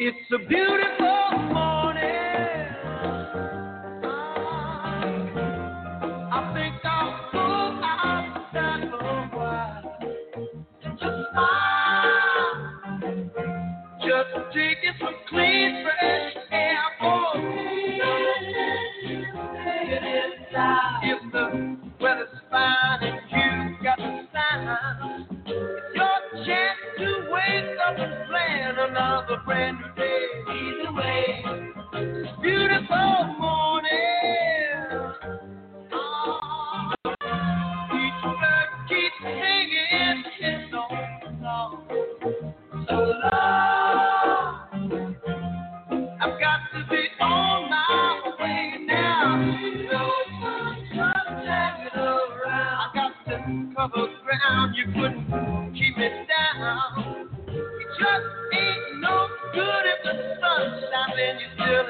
It's a beautiful morning. I think I'll go outside for a while. Just smile. Just taking some clean, fresh air. Get inside. If the weather's fine and you've got the sign, it's your chance to wake up and plan another brand new day. It's a beautiful morning. Each bird keeps singing its own song. So long, ground. You couldn't keep me down. It just ain't no good the. You. Still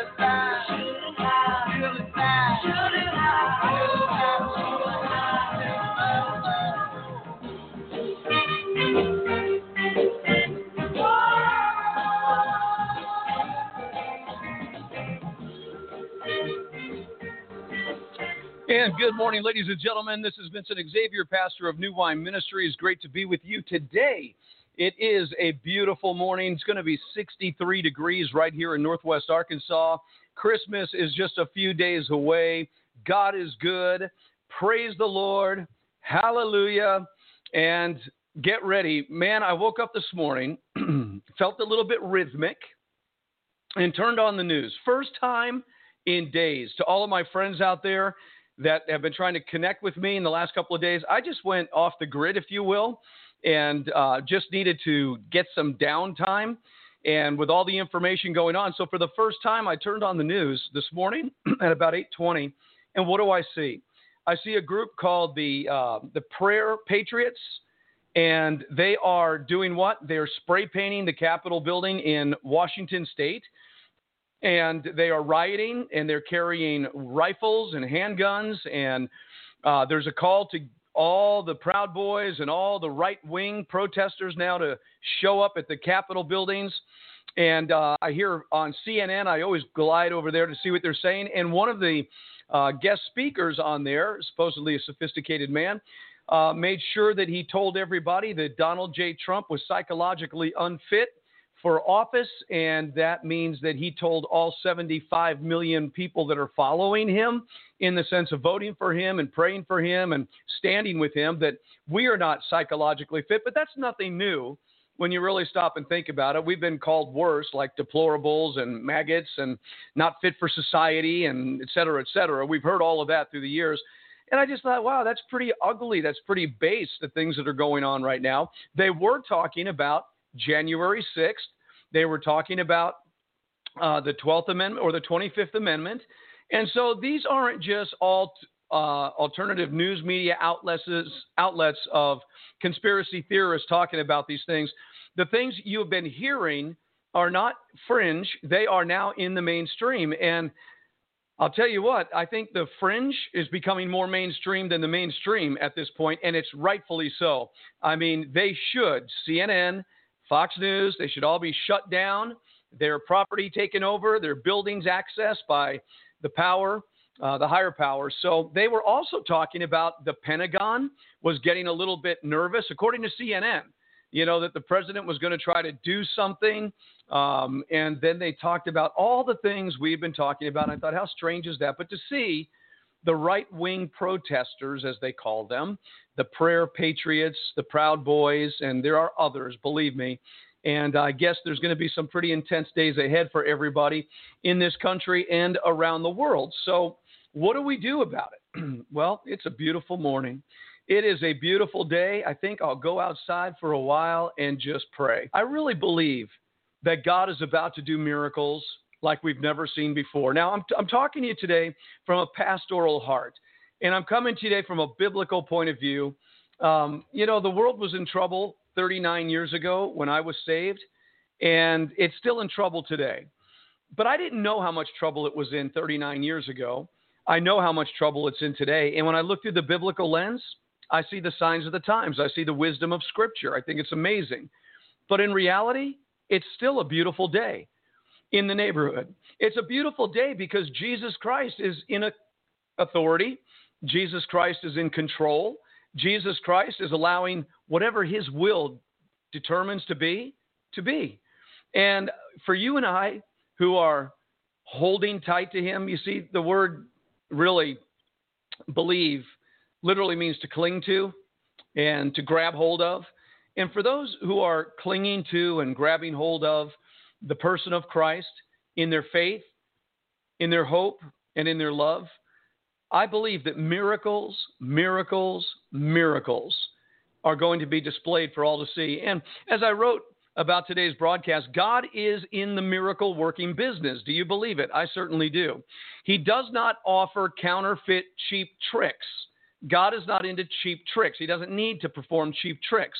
And good morning, ladies and gentlemen. This is Vincent Xavier, pastor of New Wine Ministries. Great to be with you today. It is a beautiful morning. It's going to be 63 degrees right here in Northwest Arkansas. Christmas is just a few days away. God is good. Praise the Lord. Hallelujah. And get ready. Man, I woke up this morning, felt a little bit rhythmic, and turned on the news. First time in days. To all of my friends out there that have been trying to connect with me in the last couple of days, I just went off the grid, if you will, and uh, just needed to get some downtime. And with all the information going on, so for the first time, I turned on the news this morning at about 8:20, and what do I see? I see a group called the uh, the Prayer Patriots, and they are doing what? They're spray painting the Capitol building in Washington State and they are rioting and they're carrying rifles and handguns and uh, there's a call to all the proud boys and all the right wing protesters now to show up at the capitol buildings. And uh, i hear on cnn i always glide over there to see what they're saying and one of the uh, guest speakers on there supposedly a sophisticated man uh, made sure that he told everybody that donald j. Trump was psychologically unfit for office, and that means that he told all 75 million people that are following him, in the sense of voting for him and praying for him and standing with him, that we are not psychologically fit. But that's nothing new when you really stop and think about it. We've been called worse, like deplorables and maggots and not fit for society and et cetera, et cetera. We've heard all of that through the years. And I just thought, wow, that's pretty ugly. That's pretty base, the things that are going on right now. They were talking about January 6th. They were talking about uh, the 12th Amendment or the 25th Amendment. And so these aren't just all uh, alternative news media outlets, outlets of conspiracy theorists talking about these things. The things you have been hearing are not fringe, they are now in the mainstream. And I'll tell you what, I think the fringe is becoming more mainstream than the mainstream at this point, and it's rightfully so. I mean, they should, CNN, Fox News, they should all be shut down, their property taken over, their buildings accessed by the power, uh, the higher power. So they were also talking about the Pentagon was getting a little bit nervous, according to CNN. You know that the president was going to try to do something, um, and then they talked about all the things we've been talking about. I thought, how strange is that? But to see the right wing protesters, as they call them, the Prayer Patriots, the Proud Boys, and there are others, believe me, And I guess there's going to be some pretty intense days ahead for everybody in this country and around the world. So, what do we do about it? well, it's a beautiful morning. It is a beautiful day. I think I'll go outside for a while and just pray. I really believe that God is about to do miracles like we've never seen before. Now, I'm, I'm talking to you today from a pastoral heart, and I'm coming today from a biblical point of view. Um, you know, the world was in trouble 39 years ago when I was saved, and it's still in trouble today. But I didn't know how much trouble it was in 39 years ago. I know how much trouble it's in today. And when I look through the biblical lens, I see the signs of the times. I see the wisdom of Scripture. I think it's amazing. But in reality, it's still a beautiful day in the neighborhood. It's a beautiful day because Jesus Christ is in authority. Jesus Christ is in control. Jesus Christ is allowing whatever his will determines to be, to be. And for you and I who are holding tight to him, you see, the word really believe literally means to cling to and to grab hold of. And for those who are clinging to and grabbing hold of the person of Christ in their faith, in their hope, and in their love, I believe that miracles, miracles, miracles are going to be displayed for all to see. And as I wrote about today's broadcast, God is in the miracle working business. Do you believe it? I certainly do. He does not offer counterfeit cheap tricks. God is not into cheap tricks. He doesn't need to perform cheap tricks,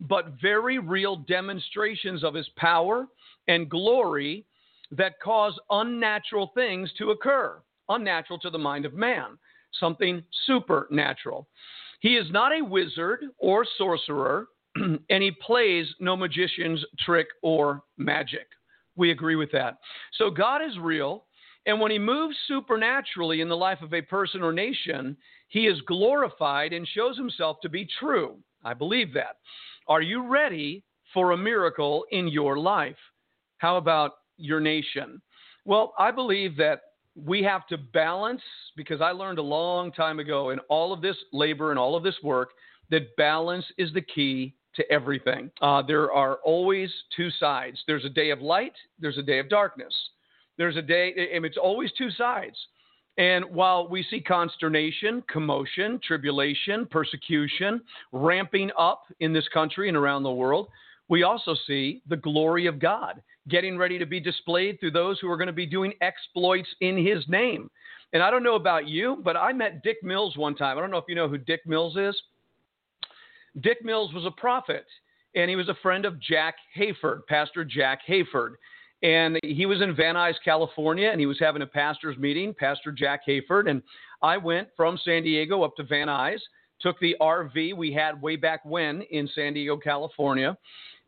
but very real demonstrations of his power and glory that cause unnatural things to occur, unnatural to the mind of man, something supernatural. He is not a wizard or sorcerer, and he plays no magician's trick or magic. We agree with that. So God is real, and when he moves supernaturally in the life of a person or nation, he is glorified and shows himself to be true. I believe that. Are you ready for a miracle in your life? How about your nation? Well, I believe that we have to balance, because I learned a long time ago in all of this labor and all of this work, that balance is the key to everything. Uh, there are always two sides there's a day of light, there's a day of darkness. There's a day, and it's always two sides. And while we see consternation, commotion, tribulation, persecution ramping up in this country and around the world, we also see the glory of God getting ready to be displayed through those who are going to be doing exploits in his name. And I don't know about you, but I met Dick Mills one time. I don't know if you know who Dick Mills is. Dick Mills was a prophet, and he was a friend of Jack Hayford, Pastor Jack Hayford. And he was in Van Nuys, California, and he was having a pastor's meeting, Pastor Jack Hayford. And I went from San Diego up to Van Nuys, took the RV we had way back when in San Diego, California.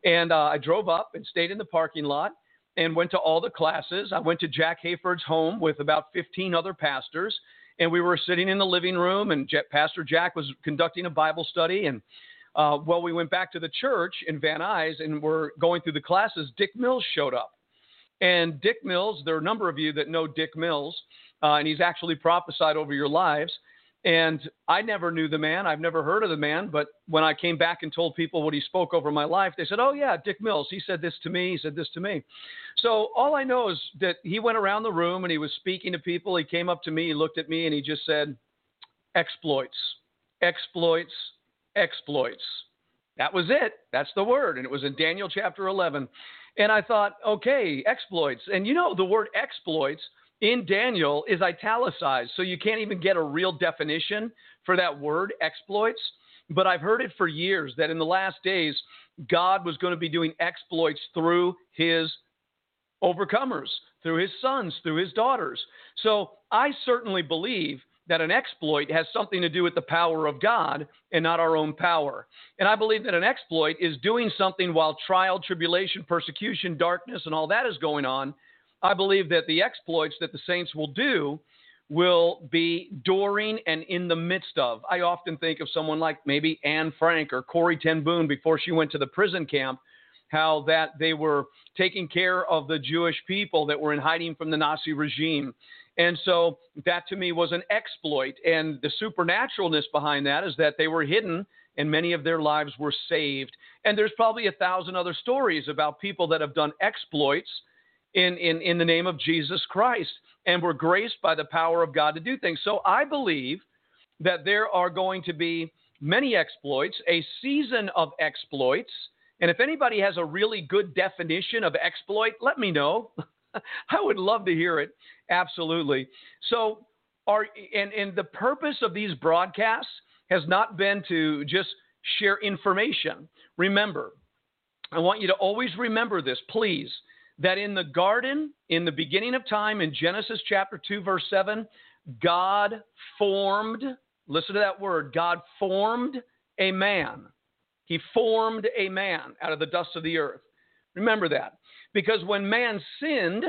And uh, I drove up and stayed in the parking lot and went to all the classes. I went to Jack Hayford's home with about 15 other pastors. And we were sitting in the living room, and Pastor Jack was conducting a Bible study. And uh, well, we went back to the church in Van Nuys and we're going through the classes. Dick Mills showed up. And Dick Mills, there are a number of you that know Dick Mills, uh, and he's actually prophesied over your lives. And I never knew the man. I've never heard of the man. But when I came back and told people what he spoke over my life, they said, Oh, yeah, Dick Mills. He said this to me. He said this to me. So all I know is that he went around the room and he was speaking to people. He came up to me, he looked at me, and he just said, Exploits, exploits, exploits. That was it. That's the word. And it was in Daniel chapter 11. And I thought, okay, exploits. And you know, the word exploits in Daniel is italicized, so you can't even get a real definition for that word, exploits. But I've heard it for years that in the last days, God was going to be doing exploits through his overcomers, through his sons, through his daughters. So I certainly believe that an exploit has something to do with the power of God and not our own power. And I believe that an exploit is doing something while trial, tribulation, persecution, darkness, and all that is going on. I believe that the exploits that the saints will do will be during and in the midst of. I often think of someone like maybe Anne Frank or Corrie Ten Boom before she went to the prison camp, how that they were taking care of the Jewish people that were in hiding from the Nazi regime and so that to me was an exploit. And the supernaturalness behind that is that they were hidden and many of their lives were saved. And there's probably a thousand other stories about people that have done exploits in, in, in the name of Jesus Christ and we're graced by the power of God to do things. So I believe that there are going to be many exploits, a season of exploits. And if anybody has a really good definition of exploit, let me know. I would love to hear it. Absolutely. So, are and, and the purpose of these broadcasts has not been to just share information. Remember, I want you to always remember this, please, that in the garden, in the beginning of time, in Genesis chapter 2, verse 7, God formed, listen to that word, God formed a man. He formed a man out of the dust of the earth. Remember that. Because when man sinned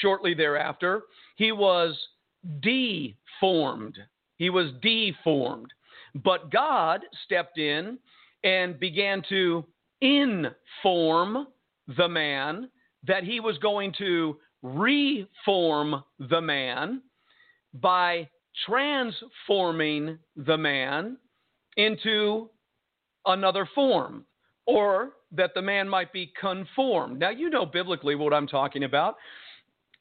shortly thereafter, he was deformed. He was deformed. But God stepped in and began to inform the man that he was going to reform the man by transforming the man into another form, or that the man might be conformed. Now, you know biblically what I'm talking about.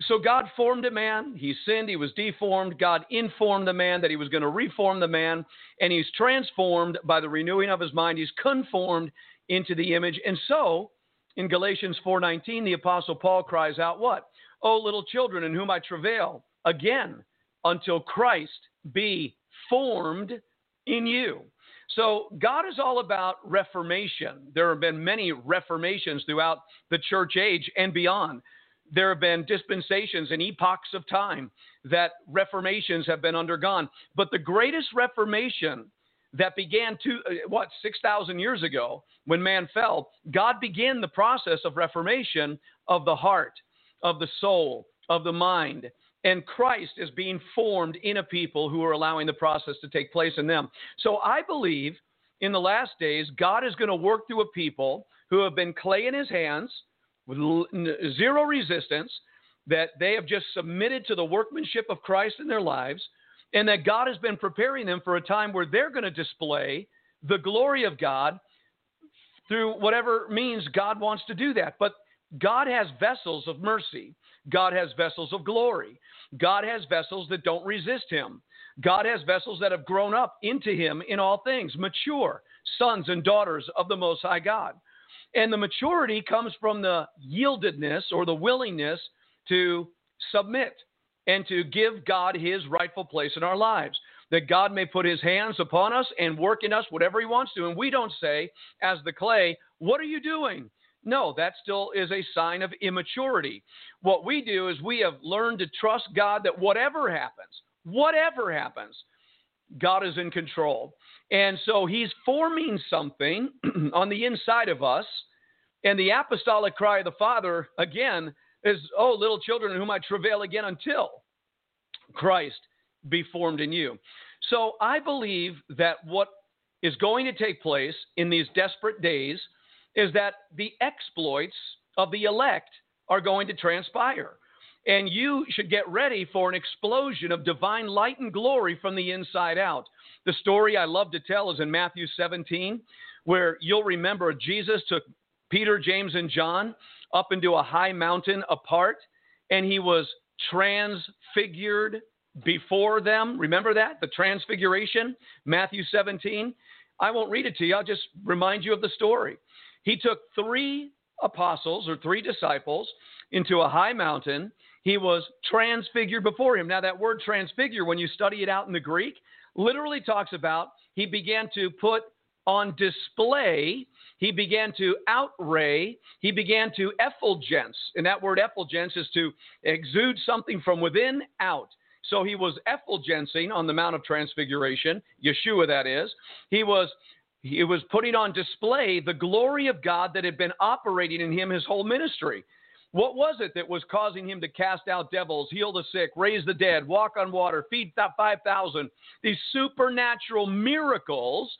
So, God formed a man. He sinned. He was deformed. God informed the man that he was going to reform the man, and he's transformed by the renewing of his mind. He's conformed into the image. And so, in Galatians 4:19, the apostle Paul cries out, "What? O little children in whom I travail, again until Christ be formed in you." So God is all about reformation. There have been many reformations throughout the church age and beyond. There have been dispensations and epochs of time that reformations have been undergone. But the greatest reformation that began to uh, what 6000 years ago when man fell god began the process of reformation of the heart of the soul of the mind. And christ is being formed in a people who are allowing the process to take place in them. So i believe in the last days god is going to work through a people who have been clay in his hands with zero resistance that they have just submitted to the workmanship of christ in their lives and that God has been preparing them for a time where they're going to display the glory of God through whatever means God wants to do that. But God has vessels of mercy. God has vessels of glory. God has vessels that don't resist him. God has vessels that have grown up into him in all things, mature sons and daughters of the Most High God. And the maturity comes from the yieldedness or the willingness to submit and to give God his rightful place in our lives. That God may put his hands upon us and work in us whatever he wants to. And we don't say, as the clay, What are you doing? No, that still is a sign of immaturity. What we do is we have learned to trust God that whatever happens, whatever happens, God is in control. And so he's forming something on the inside of us. And the apostolic cry of the Father, again, is, oh, little children whom I travail again until Christ be formed in you. So I believe that what is going to take place in these desperate days is that the exploits of the elect are going to transpire. And you should get ready for an explosion of divine light and glory from the inside out. The story I love to tell is in Matthew 17, where you'll remember Jesus took Peter, James, and John up into a high mountain apart, and he was transfigured before them. Remember that? The transfiguration, Matthew 17. I won't read it to you, I'll just remind you of the story. He took three apostles or three disciples into a high mountain. He was transfigured before him. Now, that word transfigure, when you study it out in the Greek, literally talks about he began to put on display he began to outray, he began to effulgence. And that word effulgence is to exude something from within out. So he was effulgencing on the Mount of Transfiguration, Yeshua that is. He was he was putting on display the glory of God that had been operating in him his whole ministry. What was it that was causing him to cast out devils, heal the sick, raise the dead, walk on water, feed 5,000? These supernatural miracles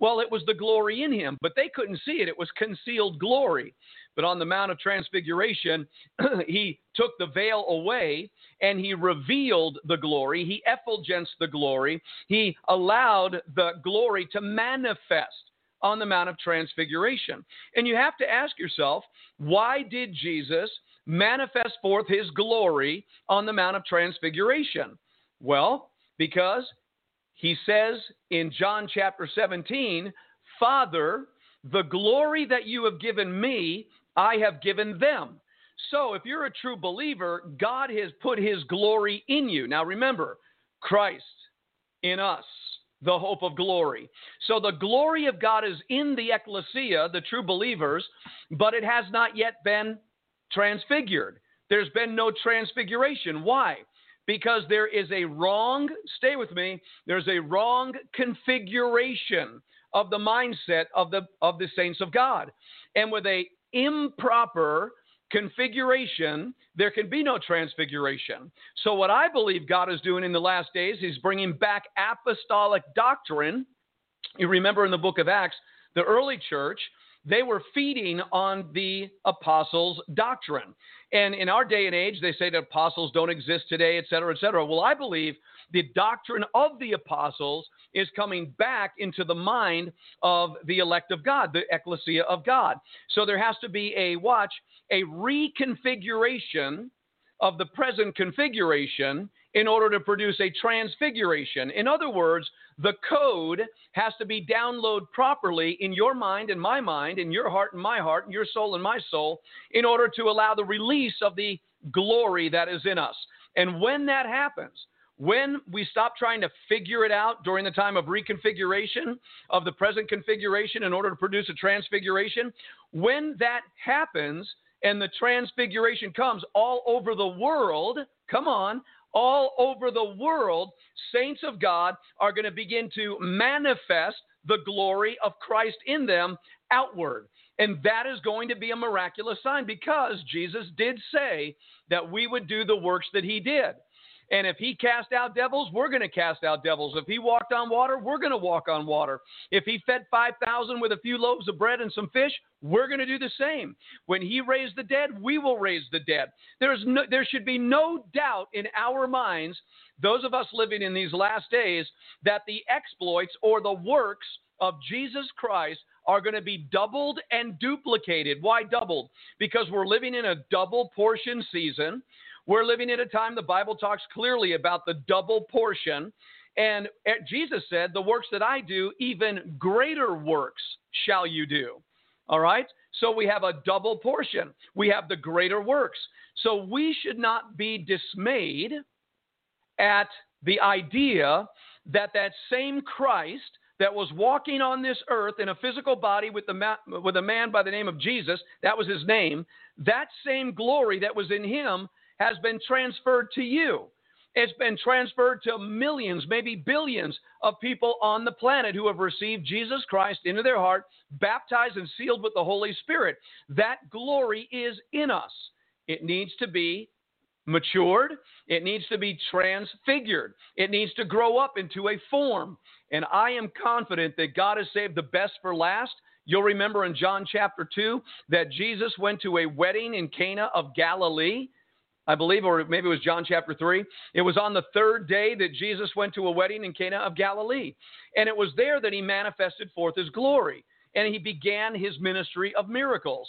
well, it was the glory in him, but they couldn't see it. It was concealed glory. But on the Mount of Transfiguration, he took the veil away and he revealed the glory. He effulgenced the glory. He allowed the glory to manifest on the Mount of Transfiguration. And you have to ask yourself, why did Jesus manifest forth his glory on the Mount of Transfiguration? Well, because he says in John chapter 17, Father, the glory that you have given me, I have given them. So if you're a true believer, God has put his glory in you. Now remember, Christ in us, the hope of glory. So the glory of God is in the ecclesia, the true believers, but it has not yet been transfigured. There's been no transfiguration. Why? Because there is a wrong, stay with me, there's a wrong configuration of the mindset of the of the saints of God. And with a improper configuration, there can be no transfiguration. So, what I believe God is doing in the last days is bringing back apostolic doctrine. You remember in the book of Acts, the early church, they were feeding on the apostles' doctrine. And in our day and age, they say that apostles don't exist today, et cetera, et cetera. Well, I believe the doctrine of the apostles is coming back into the mind of the elect of God, the ecclesia of God. So there has to be a watch, a reconfiguration of the present configuration in order to produce a transfiguration. In other words, the code has to be downloaded properly in your mind and my mind, in your heart and my heart, in your soul and my soul, in order to allow the release of the glory that is in us. And when that happens, when we stop trying to figure it out during the time of reconfiguration of the present configuration in order to produce a transfiguration, when that happens and the transfiguration comes all over the world, come on, all over the world, saints of God are going to begin to manifest the glory of Christ in them outward. And that is going to be a miraculous sign because Jesus did say that we would do the works that he did. And if he cast out devils, we're going to cast out devils. If he walked on water, we're going to walk on water. If he fed 5,000 with a few loaves of bread and some fish, we're going to do the same. When he raised the dead, we will raise the dead. There's no, there should be no doubt in our minds, those of us living in these last days, that the exploits or the works of Jesus Christ are going to be doubled and duplicated. Why doubled? Because we're living in a double portion season. We're living in a time the Bible talks clearly about the double portion. And eh, Jesus said, The works that I do, even greater works shall you do. All right? So we have a double portion. We have the greater works. So we should not be dismayed at the idea that that same Christ that was walking on this earth in a physical body with, the ma- with a man by the name of Jesus, that was his name, that same glory that was in him has been transferred to you. It's been transferred to millions, maybe billions of people on the planet who have received Jesus Christ into their heart, baptized and sealed with the Holy Spirit. That glory is in us. It needs to be matured, it needs to be transfigured, it needs to grow up into a form. And I am confident that God has saved the best for last. You'll remember in John chapter 2 that Jesus went to a wedding in Cana of Galilee. I believe, or maybe it was John chapter 3. It was on the third day that Jesus went to a wedding in Cana of Galilee. And it was there that he manifested forth his glory and he began his ministry of miracles.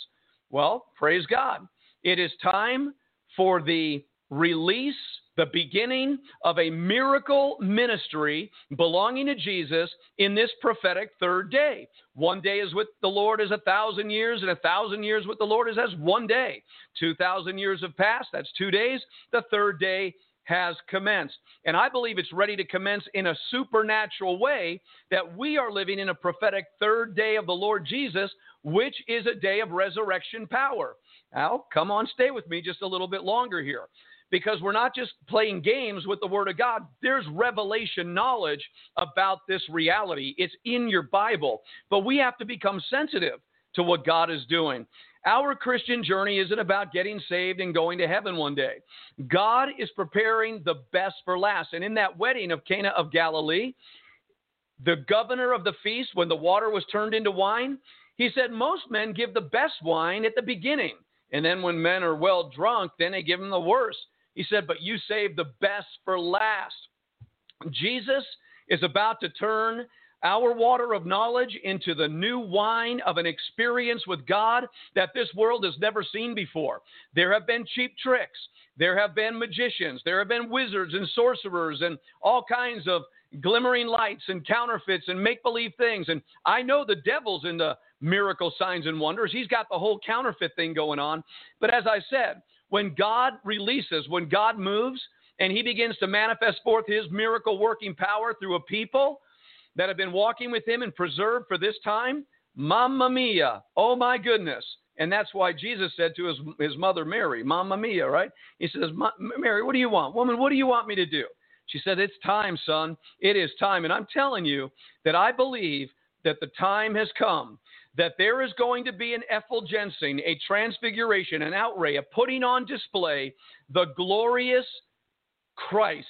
Well, praise God. It is time for the release the beginning of a miracle ministry belonging to Jesus in this prophetic third day. One day is with the Lord as a thousand years, and a thousand years with the Lord is as one day. Two thousand years have passed, that's two days. The third day has commenced. And I believe it's ready to commence in a supernatural way that we are living in a prophetic third day of the Lord Jesus, which is a day of resurrection power. Now, come on, stay with me just a little bit longer here because we're not just playing games with the Word of God. There's revelation knowledge about this reality. It's in your Bible. But we have to become sensitive to what God is doing. Our Christian journey isn't about getting saved and going to heaven one day. God is preparing the best for last. And in that wedding of Cana of Galilee, the governor of the feast, when the water was turned into wine, he said, Most men give the best wine at the beginning. And then when men are well drunk, then they give them the worst. He said, But you saved the best for last. Jesus is about to turn our water of knowledge into the new wine of an experience with God that this world has never seen before. There have been cheap tricks. There have been magicians. There have been wizards and sorcerers and all kinds of glimmering lights and counterfeits and make believe things. And I know the devil's in the miracle signs and wonders. He's got the whole counterfeit thing going on. But as I said, when God releases, when God moves, and he begins to manifest forth his miracle working power through a people that have been walking with him and preserved for this time, Mamma mia, oh my goodness. And that's why Jesus said to his, his mother Mary, Mamma mia, right? He says, Mary, what do you want? Woman, what do you want me to do? She said, It's time, son. It is time. And I'm telling you that I believe that the time has come that there is going to be an effulgencing, a transfiguration, an outlay, a putting on display the glorious Christ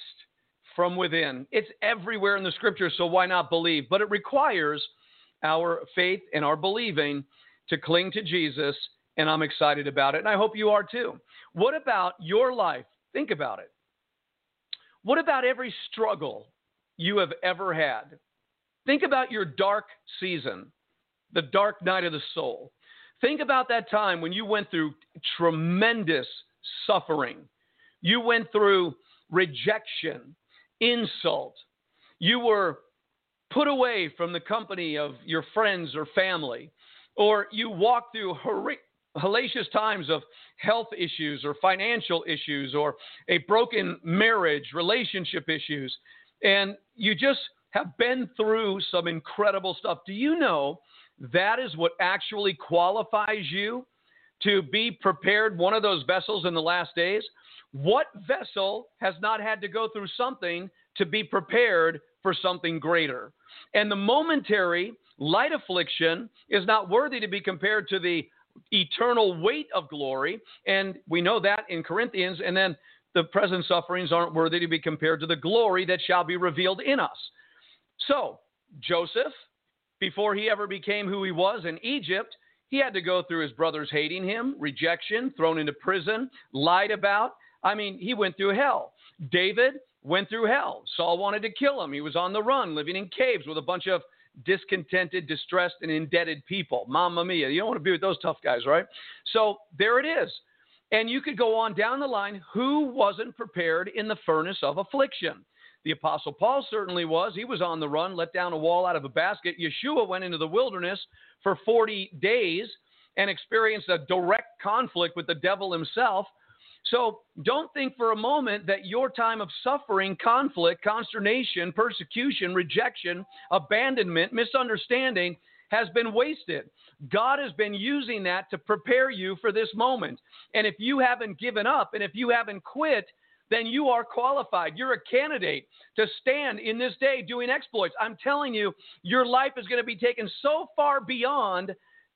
from within. It's everywhere in the scripture, so why not believe? But it requires our faith and our believing to cling to Jesus, and I'm excited about it, and I hope you are too. What about your life? Think about it. What about every struggle you have ever had? Think about your dark season, the dark night of the soul. Think about that time when you went through tremendous suffering. You went through rejection, insult. You were put away from the company of your friends or family, or you walked through hellacious times of health issues or financial issues or a broken marriage, relationship issues, and you just have been through some incredible stuff. Do you know that is what actually qualifies you to be prepared, one of those vessels in the last days? What vessel has not had to go through something to be prepared for something greater? And the momentary light affliction is not worthy to be compared to the eternal weight of glory. And we know that in Corinthians. And then the present sufferings aren't worthy to be compared to the glory that shall be revealed in us. So, Joseph, before he ever became who he was in Egypt, he had to go through his brothers hating him, rejection, thrown into prison, lied about. I mean, he went through hell. David went through hell. Saul wanted to kill him. He was on the run, living in caves with a bunch of discontented, distressed, and indebted people. Mamma mia. You don't want to be with those tough guys, right? So there it is. And you could go on down the line. Who wasn't prepared in the furnace of affliction? The Apostle Paul certainly was. He was on the run, let down a wall out of a basket. Yeshua went into the wilderness for 40 days and experienced a direct conflict with the devil himself. So don't think for a moment that your time of suffering, conflict, consternation, persecution, rejection, abandonment, misunderstanding has been wasted. God has been using that to prepare you for this moment. And if you haven't given up and if you haven't quit, then you are qualified. You're a candidate to stand in this day doing exploits. I'm telling you, your life is going to be taken so far beyond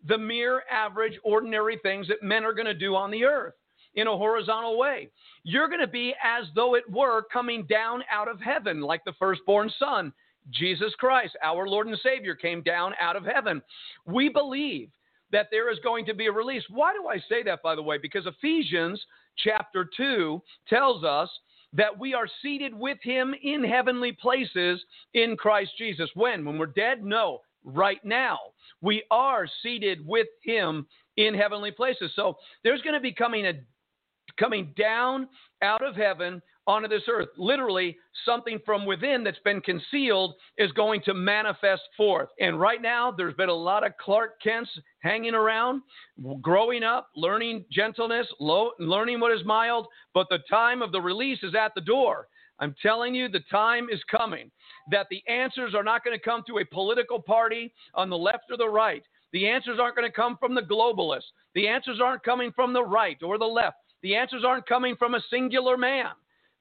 the mere average, ordinary things that men are going to do on the earth in a horizontal way. You're going to be as though it were coming down out of heaven, like the firstborn son. Jesus Christ, our Lord and Savior, came down out of heaven. We believe that there is going to be a release. Why do I say that, by the way? Because Ephesians chapter 2 tells us that we are seated with him in heavenly places in Christ Jesus. When? When we're dead? No, right now. We are seated with him in heavenly places. So there's going to be coming a coming down out of heaven onto this earth. Literally, something from within that's been concealed is going to manifest forth. And right now, there's been a lot of Clark Kents hanging around, growing up, learning gentleness, learning what is mild, but the time of the release is at the door. I'm telling you, the time is coming that the answers are not going to come through a political party on the left or the right. The answers aren't going to come from the globalists. The answers aren't coming from the right or the left. The answers aren't coming from a singular man.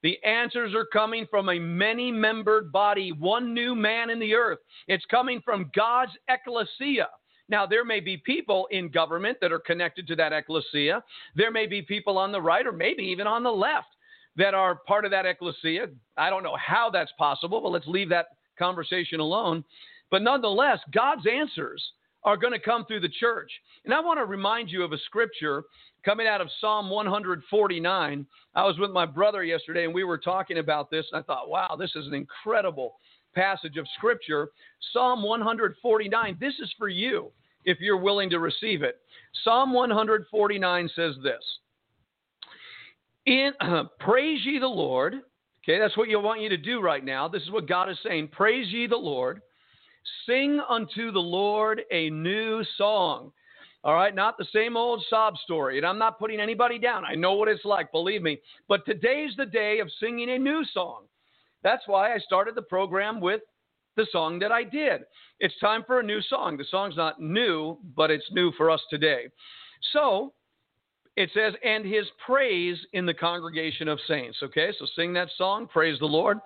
The answers are coming from a many membered body, one new man in the earth. It's coming from God's ecclesia. Now, there may be people in government that are connected to that ecclesia. There may be people on the right or maybe even on the left that are part of that ecclesia. I don't know how that's possible, but let's leave that conversation alone. But nonetheless, God's answers are going to come through the church. And I want to remind you of a scripture coming out of Psalm 149. I was with my brother yesterday and we were talking about this, and I thought, wow, this is an incredible passage of Scripture, Psalm 149. This is for you if you're willing to receive it. Psalm 149 says this in uh, praise ye the Lord. Okay, that's what you want you to do right now. This is what God is saying. Praise ye the Lord. Sing unto the Lord a new song. All right, not the same old sob story. And I'm not putting anybody down. I know what it's like, believe me. But today's the day of singing a new song. That's why I started the program with the song that I did. It's time for a new song. The song's not new, but it's new for us today. So it says, and his praise in the congregation of saints. Okay, so sing that song, praise the Lord.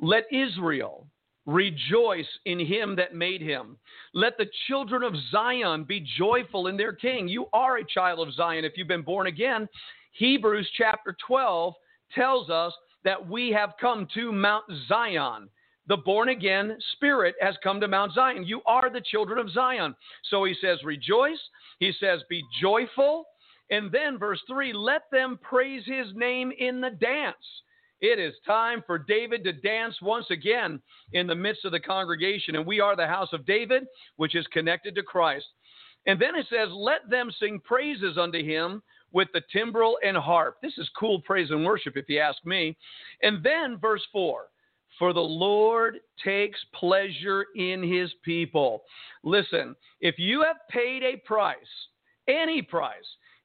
Let Israel rejoice in him that made him. Let the children of Zion be joyful in their king. You are a child of Zion if you've been born again. Hebrews chapter 12 tells us that we have come to Mount Zion. The born again spirit has come to Mount Zion. You are the children of Zion. So he says, rejoice. He says, be joyful. And then, verse 3 let them praise his name in the dance. It is time for David to dance once again in the midst of the congregation. And we are the house of David, which is connected to Christ. And then it says, Let them sing praises unto him with the timbrel and harp. This is cool praise and worship, if you ask me. And then, verse 4 For the Lord takes pleasure in his people. Listen, if you have paid a price, any price,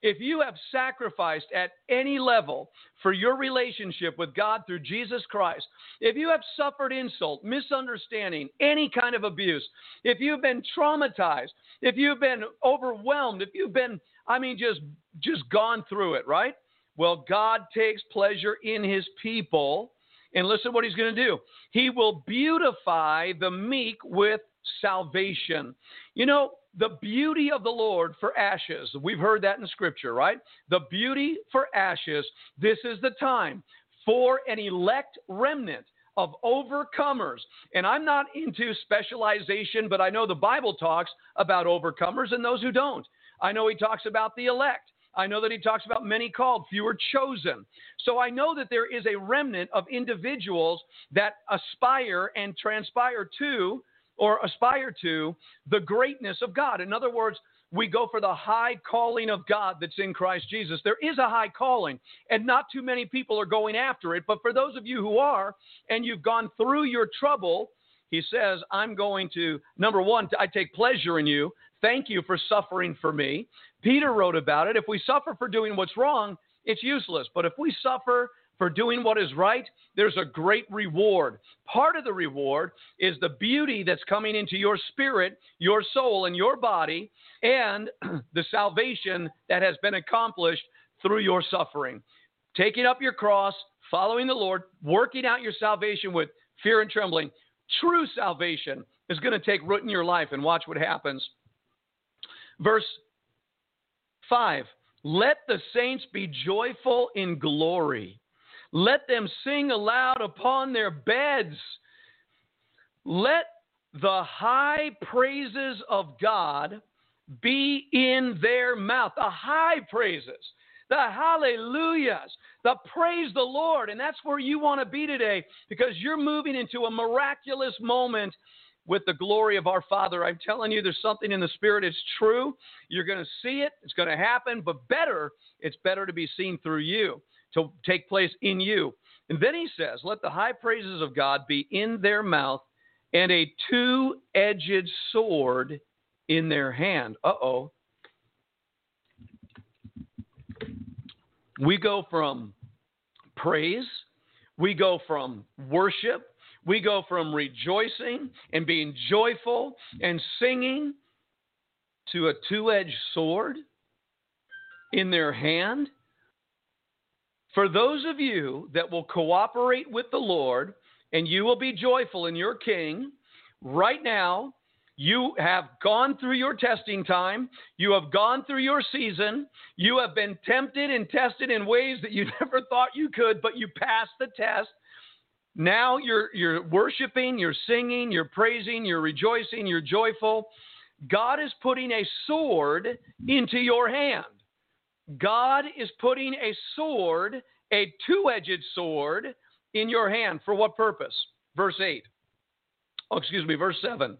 if you have sacrificed at any level for your relationship with God through Jesus Christ, if you have suffered insult, misunderstanding, any kind of abuse, if you've been traumatized, if you've been overwhelmed, if you've been, I mean, just just gone through it, right? Well, God takes pleasure in his people. And listen what he's going to do. He will beautify the meek with salvation. You know, the beauty of the Lord for ashes. We've heard that in Scripture, right? The beauty for ashes. This is the time for an elect remnant of overcomers. And I'm not into specialization, but I know the Bible talks about overcomers and those who don't. I know he talks about the elect. I know that he talks about many called, fewer chosen. So I know that there is a remnant of individuals that aspire and transpire to or aspire to the greatness of God. In other words, we go for the high calling of God that's in Christ Jesus. There is a high calling, and not too many people are going after it. But for those of you who are, and you've gone through your trouble, he says, I'm going to, number one, I take pleasure in you. Thank you for suffering for me. Peter wrote about it. If we suffer for doing what's wrong, it's useless. But if we suffer for doing what is right, there's a great reward. Part of the reward is the beauty that's coming into your spirit, your soul, and your body, and the salvation that has been accomplished through your suffering. Taking up your cross, following the Lord, working out your salvation with fear and trembling. True salvation is going to take root in your life, and watch what happens. Verse 5 Let the saints be joyful in glory. Let them sing aloud upon their beds. Let the high praises of God be in their mouth. The high praises, the hallelujahs, the praise the Lord. And that's where you want to be today because you're moving into a miraculous moment with the glory of our Father. I'm telling you, there's something in the Spirit. It's true. You're going to see it. It's going to happen. But better, it's better to be seen through you to take place in you. And then he says, Let the high praises of God be in their mouth and a two edged sword in their hand. Uh oh. We go from praise, we go from worship, we go from rejoicing and being joyful and singing to a two edged sword in their hand. For those of you that will cooperate with the Lord and you will be joyful in your King, right now, you have gone through your testing time. You have gone through your season. You have been tempted and tested in ways that you never thought you could, but you passed the test. Now you're, you're worshiping, you're singing, you're praising, you're rejoicing, you're joyful. God is putting a sword into your hand. God is putting a sword, a two edged sword, in your hand. For what purpose? Verse 8. oh, excuse me, verse 7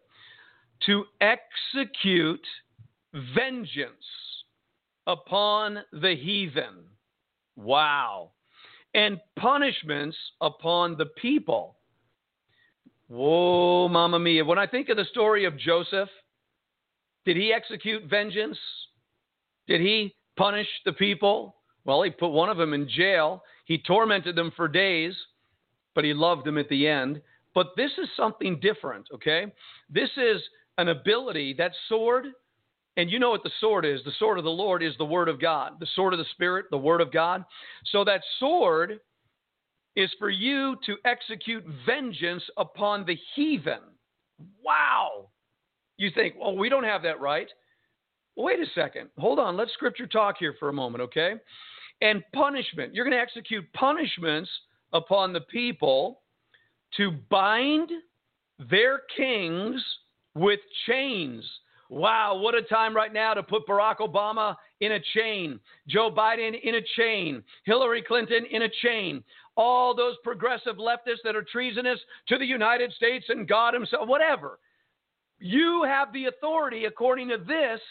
to execute vengeance upon the heathen. Wow. And punishments upon the people. Whoa, mamma mia. When I think of the story of Joseph, did he execute vengeance? Did he punish the people? Well, he put one of them in jail. He tormented them for days, but he loved them at the end. But this is something different, okay? This is an ability, that sword, and you know what the sword is. The sword of the Lord is the word of God, the sword of the Spirit, the word of God. So that sword is for you to execute vengeance upon the heathen. Wow. You think, well, we don't have that right. Wait a second. Hold on. Let scripture talk here for a moment, okay? And punishment. You're going to execute punishments upon the people to bind their kings with chains. Wow, what a time right now to put Barack Obama in a chain, Joe Biden in a chain, Hillary Clinton in a chain, all those progressive leftists that are treasonous to the United States and God Himself, whatever. You have the authority, according to this,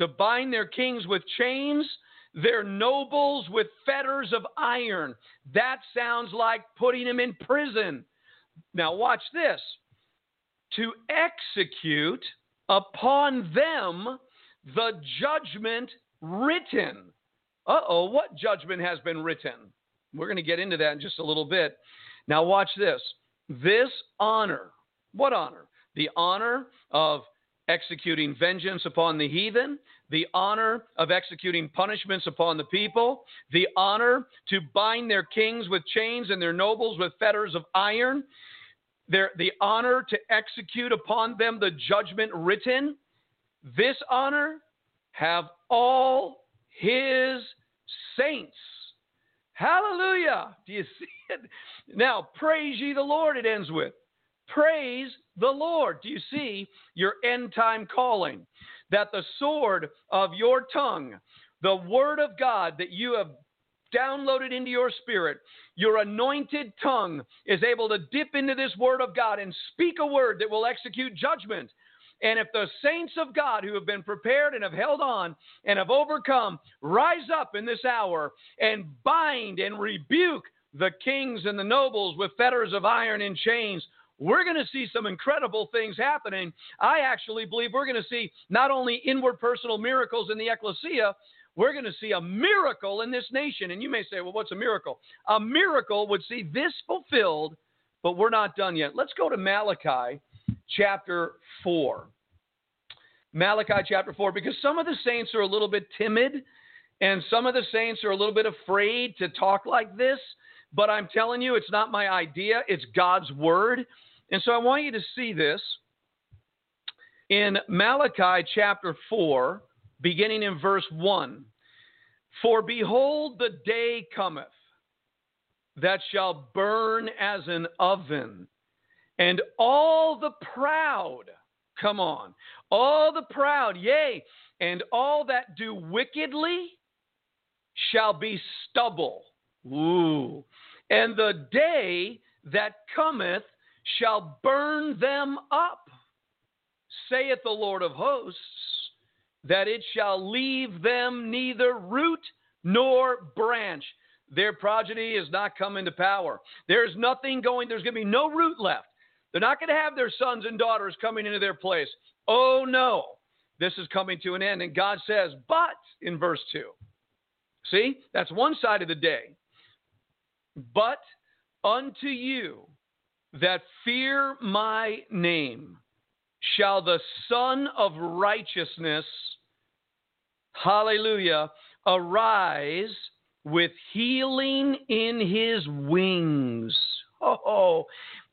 to bind their kings with chains, their nobles with fetters of iron. That sounds like putting them in prison. Now, watch this to execute upon them the judgment written. Uh oh, what judgment has been written? We're going to get into that in just a little bit. Now, watch this. This honor, what honor? The honor of executing vengeance upon the heathen, the honor of executing punishments upon the people, the honor to bind their kings with chains and their nobles with fetters of iron, their, the honor to execute upon them the judgment written. This honor have all his saints. Hallelujah. Do you see it? Now, praise ye the Lord, it ends with. Praise the Lord. Do you see your end time calling? That the sword of your tongue, the word of God that you have downloaded into your spirit, your anointed tongue is able to dip into this word of God and speak a word that will execute judgment. And if the saints of God who have been prepared and have held on and have overcome rise up in this hour and bind and rebuke the kings and the nobles with fetters of iron and chains, we're going to see some incredible things happening. I actually believe we're going to see not only inward personal miracles in the ecclesia, we're going to see a miracle in this nation. And you may say, well, what's a miracle? A miracle would see this fulfilled, but we're not done yet. Let's go to Malachi chapter 4. Malachi chapter 4, because some of the saints are a little bit timid and some of the saints are a little bit afraid to talk like this. But I'm telling you, it's not my idea, it's God's word. And so I want you to see this in Malachi chapter 4, beginning in verse 1. For behold, the day cometh that shall burn as an oven, and all the proud, come on, all the proud, yea, and all that do wickedly shall be stubble. Ooh. And the day that cometh shall burn them up, saith the Lord of hosts, that it shall leave them neither root nor branch. Their progeny is not coming to power. There's nothing going, there's going to be no root left. They're not going to have their sons and daughters coming into their place. Oh no, this is coming to an end. And God says, but in verse 2. See, that's one side of the day. But unto you that fear my name shall the Son of Righteousness, hallelujah, arise with healing in his wings. Oh,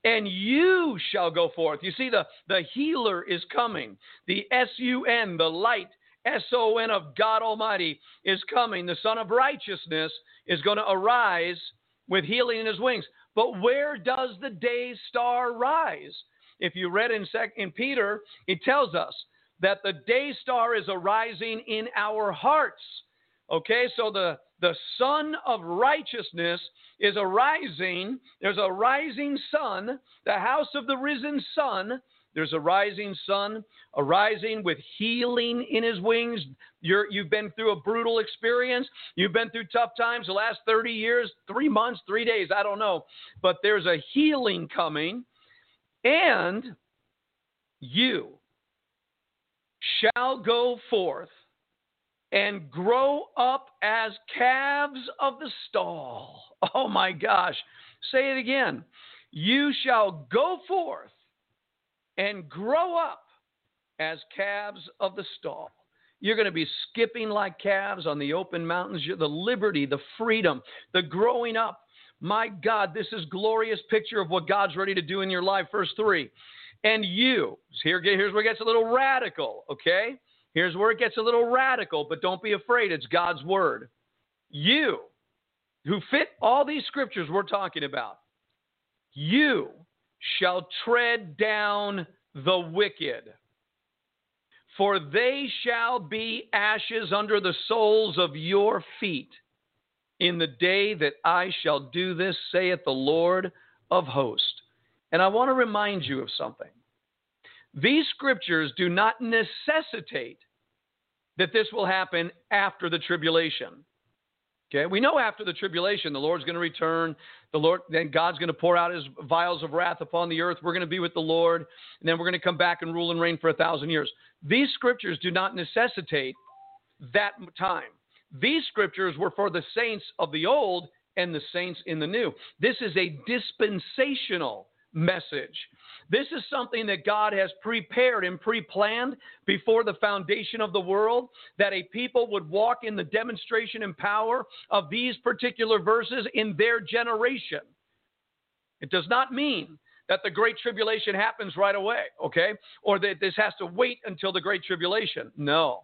and you shall go forth. You see, the, the healer is coming. The S U N, the light, S O N of God Almighty is coming. The Son of Righteousness is going to arise with healing in his wings. But where does the day star rise? If you read in, sec- in Peter, it tells us that the day star is arising in our hearts. Okay, so the the Son of Righteousness is arising. There's a rising sun, the house of the risen sun. There's a rising sun, arising with healing in his wings. You're, you've been through a brutal experience. You've been through tough times the last 30 years, three months, three days, I don't know. But there's a healing coming. And you shall go forth and grow up as calves of the stall. Oh my gosh. Say it again. You shall go forth and grow up as calves of the stall. You're going to be skipping like calves on the open mountains. The liberty, the freedom, the growing up. My God, this is glorious picture of what God's ready to do in your life. Verse 3. And you, here, here's where it gets a little radical, okay? Here's where it gets a little radical, but don't be afraid. It's God's word. You, who fit all these scriptures we're talking about, you shall tread down the wicked. For they shall be ashes under the soles of your feet in the day that I shall do this, saith the Lord of hosts. And I want to remind you of something. These scriptures do not necessitate that this will happen after the tribulation. Okay, we know after the tribulation, the Lord's going to return. The Lord, then God's going to pour out His vials of wrath upon the earth. We're going to be with the Lord, and then we're going to come back and rule and reign for a thousand years. These scriptures do not necessitate that time. These scriptures were for the saints of the old and the saints in the new. This is a dispensational message. This is something that God has prepared and pre planned before the foundation of the world, that a people would walk in the demonstration and power of these particular verses in their generation. It does not mean that the Great Tribulation happens right away, okay? Or that this has to wait until the Great Tribulation. No,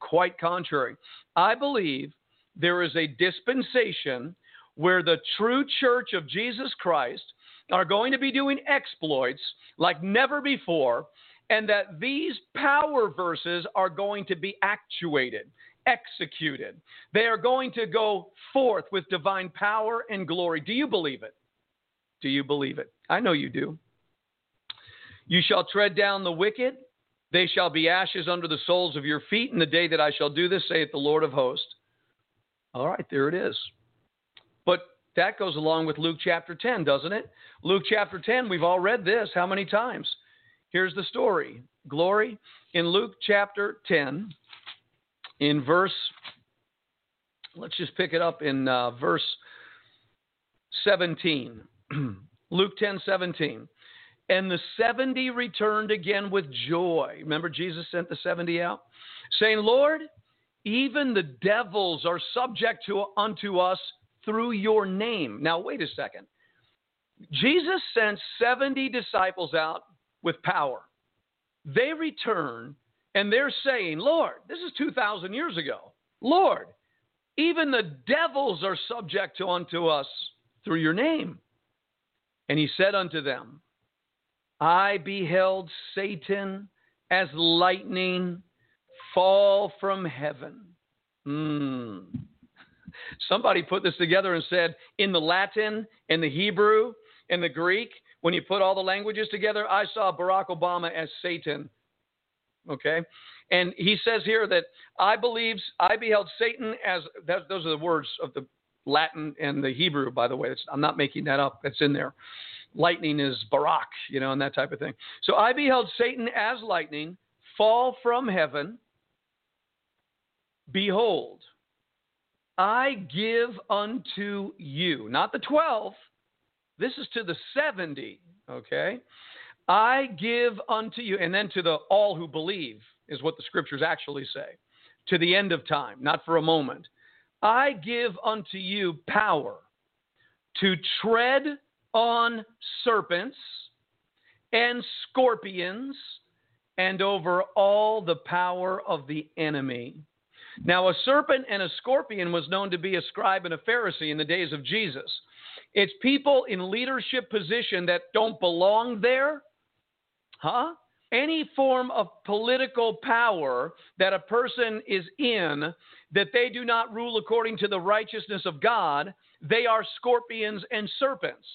quite contrary. I believe there is a dispensation where the true church of Jesus Christ are going to be doing exploits like never before, and that these power verses are going to be actuated, executed. They are going to go forth with divine power and glory. Do you believe it? Do you believe it? I know you do. You shall tread down the wicked. They shall be ashes under the soles of your feet in the day that I shall do this, saith the Lord of hosts. All right, there it is. But that goes along with Luke chapter 10, doesn't it? Luke chapter 10, we've all read this how many times? Here's the story. Glory in Luke chapter 10, in verse, let's just pick it up in uh, verse 17. Luke 10, 17. And the 70 returned again with joy. Remember, Jesus sent the 70 out, saying, Lord, even the devils are subject to unto us through your name. Now, wait a second. Jesus sent 70 disciples out with power. They return and they're saying, Lord, this is 2,000 years ago. Lord, even the devils are subject to unto us through your name. And he said unto them, I beheld Satan as lightning fall from heaven. Hmm. Somebody put this together and said, in the Latin, in the Hebrew, in the Greek, when you put all the languages together, I saw Barack Obama as Satan. Okay? And he says here that I believes I beheld Satan as that, those are the words of the Latin and the Hebrew, by the way. It's, I'm not making that up. That's in there. Lightning is Barak, you know, and that type of thing. So I beheld Satan as lightning fall from heaven. Behold, I give unto you, not the 12, this is to the 70, okay? I give unto you, and then to the all who believe, is what the scriptures actually say, to the end of time, not for a moment. I give unto you power to tread on serpents and scorpions and over all the power of the enemy now, a serpent and a scorpion was known to be a scribe and a Pharisee in the days of Jesus. It's people in leadership position that don't belong there, huh? any form of political power that a person is in that they do not rule according to the righteousness of God, they are scorpions and serpents.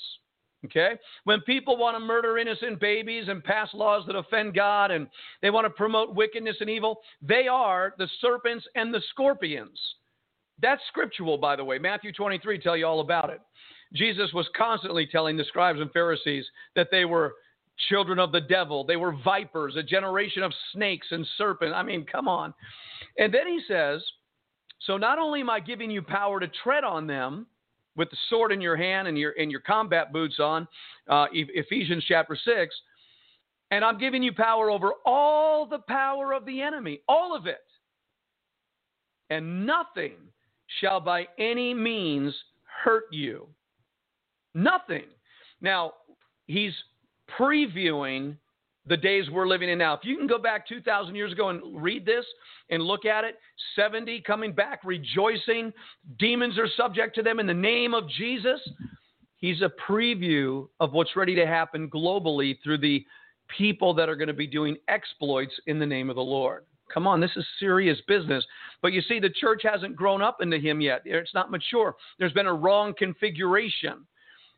Okay? When people want to murder innocent babies and pass laws that offend God and they want to promote wickedness and evil, they are the serpents and the scorpions. That's scriptural, by the way. Matthew 23 tell you all about it. Jesus was constantly telling the scribes and Pharisees that they were children of the devil. They were vipers, a generation of snakes and serpents. I mean, come on. And then he says, So not only am I giving you power to tread on them with the sword in your hand and your, and your combat boots on, uh, Ephesians chapter 6, and I'm giving you power over all the power of the enemy, all of it. And nothing shall by any means hurt you. Nothing. Now, he's previewing the days we're living in now. If you can go back 2,000 years ago and read this and look at it, 70 coming back, rejoicing, demons are subject to them in the name of Jesus. He's a preview of what's ready to happen globally through the people that are going to be doing exploits in the name of the Lord. Come on, this is serious business. But you see, the church hasn't grown up into him yet. It's not mature. There's been a wrong configuration.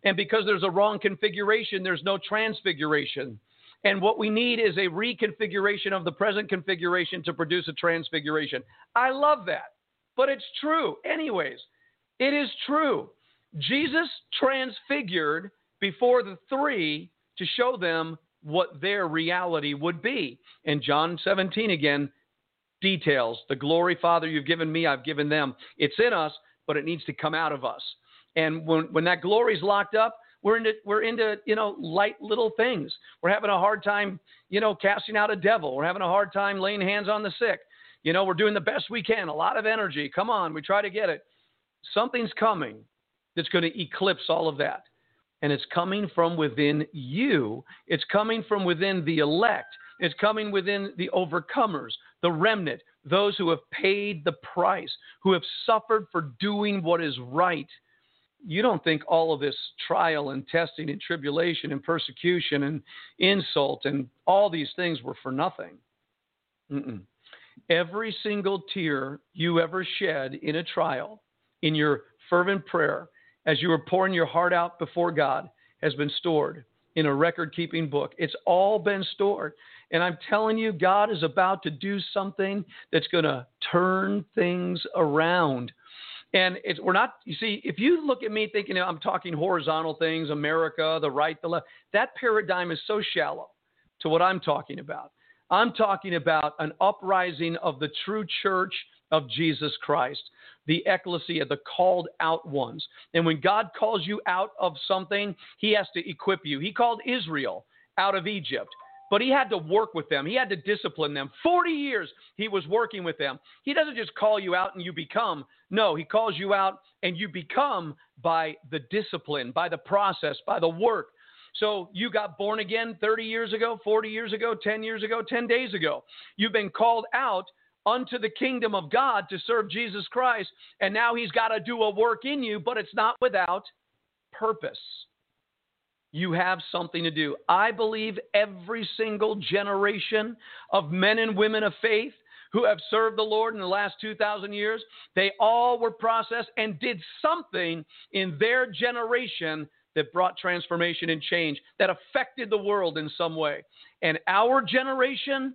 And because there's a wrong configuration, there's no transfiguration. And what we need is a reconfiguration of the present configuration to produce a transfiguration. I love that. But it's true. Anyways, it is true. Jesus transfigured before the three to show them what their reality would be. And John 17 again details the glory, Father, you've given me, I've given them. It's in us, but it needs to come out of us. And when, when that glory is locked up, we're into we're into you know light little things. We're having a hard time you know casting out a devil. We're having a hard time laying hands on the sick. You know we're doing the best we can. A lot of energy. Come on, we try to get it. Something's coming that's going to eclipse all of that, and it's coming from within you. It's coming from within the elect. It's coming within the overcomers, the remnant, those who have paid the price, who have suffered for doing what is right you don't think all of this trial and testing and tribulation and persecution and insult and all these things were for nothing. Mm-mm. Every single tear you ever shed in a trial, in your fervent prayer, as you were pouring your heart out before God, has been stored in a record keeping book. It's all been stored. And I'm telling you, God is about to do something that's going to turn things around. And it's, we're not, you see, if you look at me thinking I'm talking horizontal things, America, the right, the left, that paradigm is so shallow to what I'm talking about. I'm talking about an uprising of the true church of Jesus Christ, the ecclesia, the called out ones. And when God calls you out of something, he has to equip you. He called Israel out of Egypt but he had to work with them. He had to discipline them. 40 years he was working with them. He doesn't just call you out and you become. No, he calls you out and you become by the discipline, by the process, by the work. So you got born again 30 years ago, 40 years ago, 10 years ago, 10 days ago. You've been called out unto the kingdom of God to serve Jesus Christ, and now he's got to do a work in you, but it's not without purpose you have something to do. I believe every single generation of men and women of faith who have served the Lord in the last 2,000 years, they all were processed and did something in their generation that brought transformation and change, that affected the world in some way. And our generation,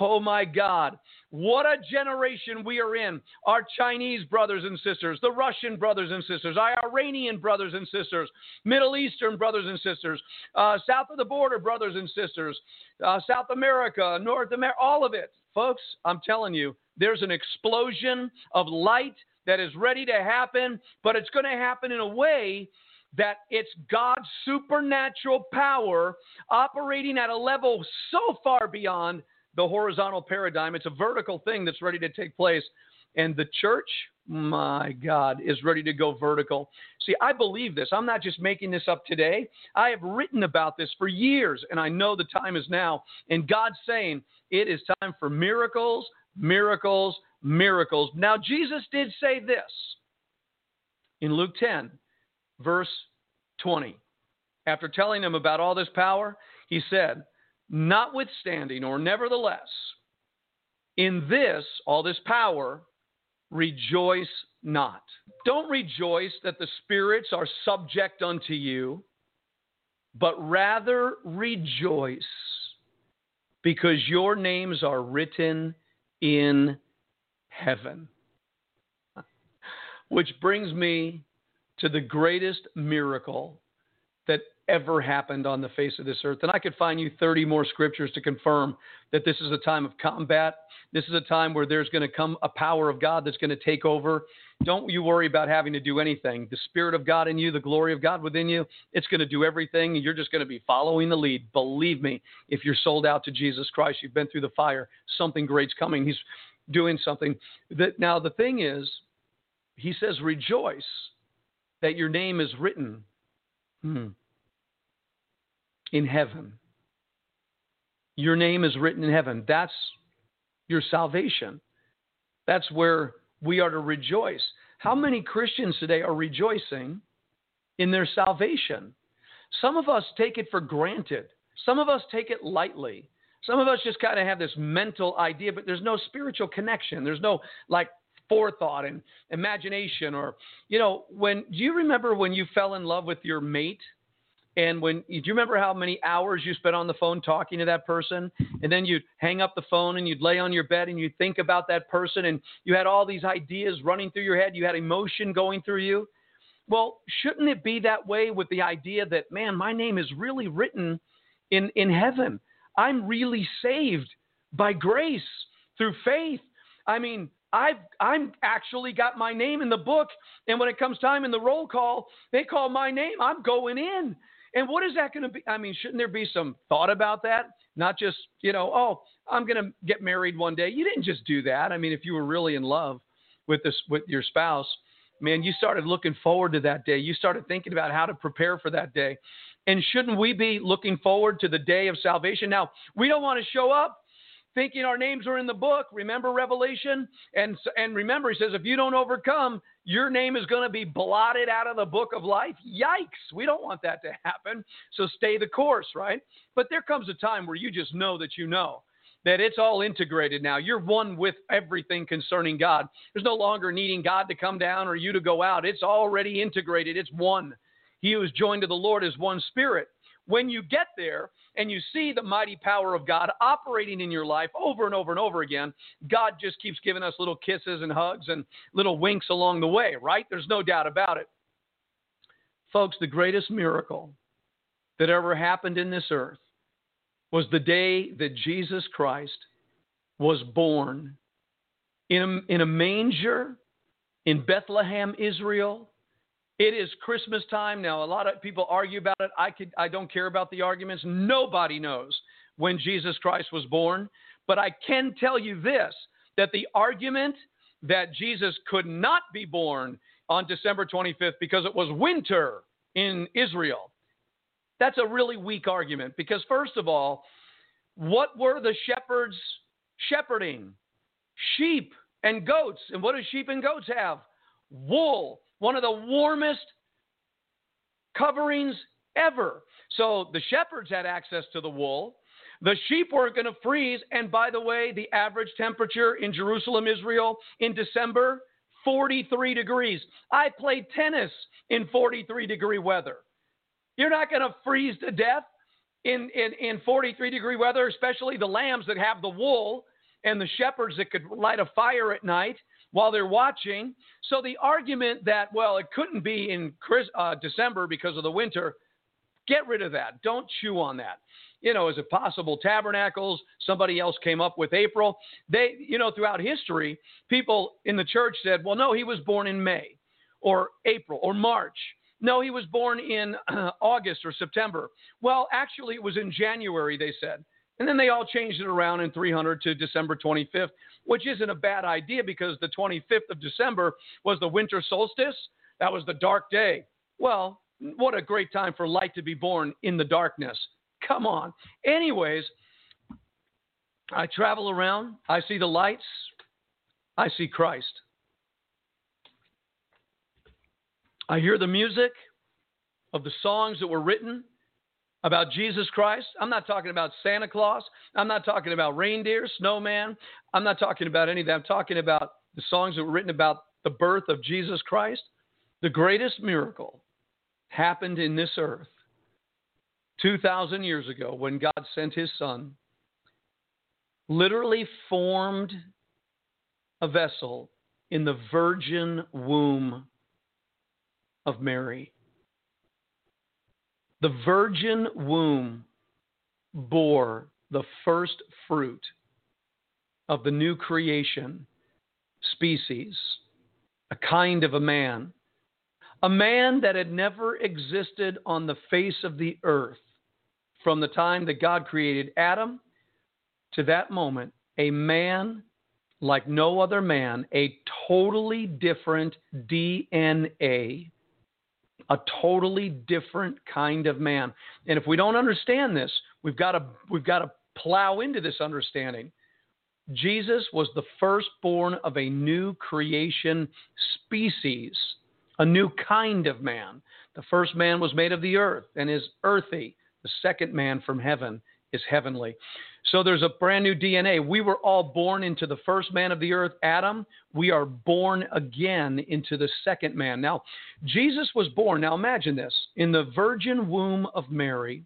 Oh my God, what a generation we are in. Our Chinese brothers and sisters, the Russian brothers and sisters, our Iranian brothers and sisters, Middle Eastern brothers and sisters, uh, south of the border brothers and sisters, uh, South America, North America, all of it. Folks, I'm telling you, there's an explosion of light that is ready to happen, but it's going to happen in a way that it's God's supernatural power operating at a level so far beyond the horizontal paradigm. It's a vertical thing that's ready to take place. And the church, my God, is ready to go vertical. See, I believe this. I'm not just making this up today. I have written about this for years, and I know the time is now. And God's saying it is time for miracles, miracles, miracles. Now, Jesus did say this in Luke 10, verse 20. After telling them about all this power, he said, Notwithstanding, or nevertheless, in this, all this power, rejoice not. Don't rejoice that the spirits are subject unto you, but rather rejoice because your names are written in heaven. Which brings me to the greatest miracle that ever happened on the face of this earth. And I could find you 30 more scriptures to confirm that this is a time of combat. This is a time where there's going to come a power of God that's going to take over. Don't you worry about having to do anything. The Spirit of God in you, the glory of God within you, it's going to do everything. You're just going to be following the lead. Believe me, if you're sold out to Jesus Christ, you've been through the fire, something great's coming. He's doing something. That Now, the thing is, he says, rejoice that your name is written. Hmm in heaven. Your name is written in heaven. That's your salvation. That's where we are to rejoice. How many Christians today are rejoicing in their salvation? Some of us take it for granted. Some of us take it lightly. Some of us just kind of have this mental idea, but there's no spiritual connection. There's no like forethought and imagination or you know, when do you remember when you fell in love with your mate and when do you remember how many hours you spent on the phone talking to that person? And then you'd hang up the phone and you'd lay on your bed and you'd think about that person and you had all these ideas running through your head. You had emotion going through you. Well, shouldn't it be that way with the idea that, man, my name is really written in, in heaven? I'm really saved by grace through faith. I mean, I've I'm actually got my name in the book, and when it comes time in the roll call, they call my name. I'm going in. And what is that going to be? I mean, shouldn't there be some thought about that? Not just, you know, oh, I'm going to get married one day. You didn't just do that. I mean, if you were really in love with this with your spouse, man, you started looking forward to that day. You started thinking about how to prepare for that day. And shouldn't we be looking forward to the day of salvation? Now, we don't want to show up thinking our names are in the book. Remember Revelation? And, and remember, he says, if you don't overcome, your name is going to be blotted out of the book of life. Yikes. We don't want that to happen. So stay the course, right? But there comes a time where you just know that you know that it's all integrated now. You're one with everything concerning God. There's no longer needing God to come down or you to go out. It's already integrated, it's one. He who is joined to the Lord is one spirit. When you get there, and you see the mighty power of God operating in your life over and over and over again, God just keeps giving us little kisses and hugs and little winks along the way, right? There's no doubt about it. Folks, the greatest miracle that ever happened in this earth was the day that Jesus Christ was born in a, in a manger in Bethlehem, Israel, it is Christmas time now. A lot of people argue about it. I could I don't care about the arguments. Nobody knows when Jesus Christ was born, but I can tell you this that the argument that Jesus could not be born on December 25th because it was winter in Israel. That's a really weak argument because first of all, what were the shepherds shepherding? Sheep and goats. And what do sheep and goats have? Wool one of the warmest coverings ever. So the shepherds had access to the wool. The sheep weren't going to freeze. And by the way, the average temperature in Jerusalem, Israel in December, 43 degrees. I played tennis in 43 degree weather. You're not going to freeze to death in, in, in 43 degree weather, especially the lambs that have the wool and the shepherds that could light a fire at night while they're watching. So the argument that, well, it couldn't be in uh, December because of the winter, get rid of that. Don't chew on that. You know, is it possible tabernacles? Somebody else came up with April. They, you know, throughout history, people in the church said, well, no, he was born in May or April or March. No, he was born in uh, August or September. Well, actually, it was in January, they said. And then they all changed it around in 300 to December 25th, which isn't a bad idea because the 25th of December was the winter solstice. That was the dark day. Well, what a great time for light to be born in the darkness. Come on. Anyways, I travel around, I see the lights, I see Christ. I hear the music of the songs that were written about Jesus Christ. I'm not talking about Santa Claus. I'm not talking about reindeer, snowman. I'm not talking about any of that. I'm talking about the songs that were written about the birth of Jesus Christ. The greatest miracle happened in this earth 2,000 years ago when God sent his son, literally formed a vessel in the virgin womb of Mary. The virgin womb bore the first fruit of the new creation species, a kind of a man, a man that had never existed on the face of the earth. From the time that God created Adam to that moment, a man like no other man, a totally different DNA, a totally different kind of man. And if we don't understand this, we've got to we've got to plow into this understanding. Jesus was the firstborn of a new creation species, a new kind of man. The first man was made of the earth and is earthy. The second man from heaven is heavenly. So there's a brand new DNA. We were all born into the first man of the earth, Adam. We are born again into the second man. Now, Jesus was born, now imagine this, in the virgin womb of Mary,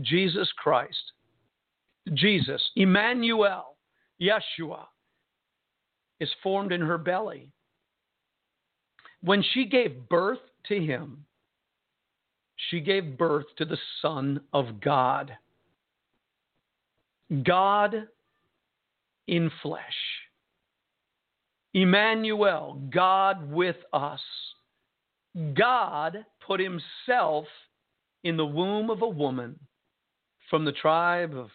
Jesus Christ. Jesus, Emmanuel, Yeshua, is formed in her belly. When she gave birth to him, she gave birth to the Son of God. God in flesh. Emmanuel, God with us. God put himself in the womb of a woman from the tribe of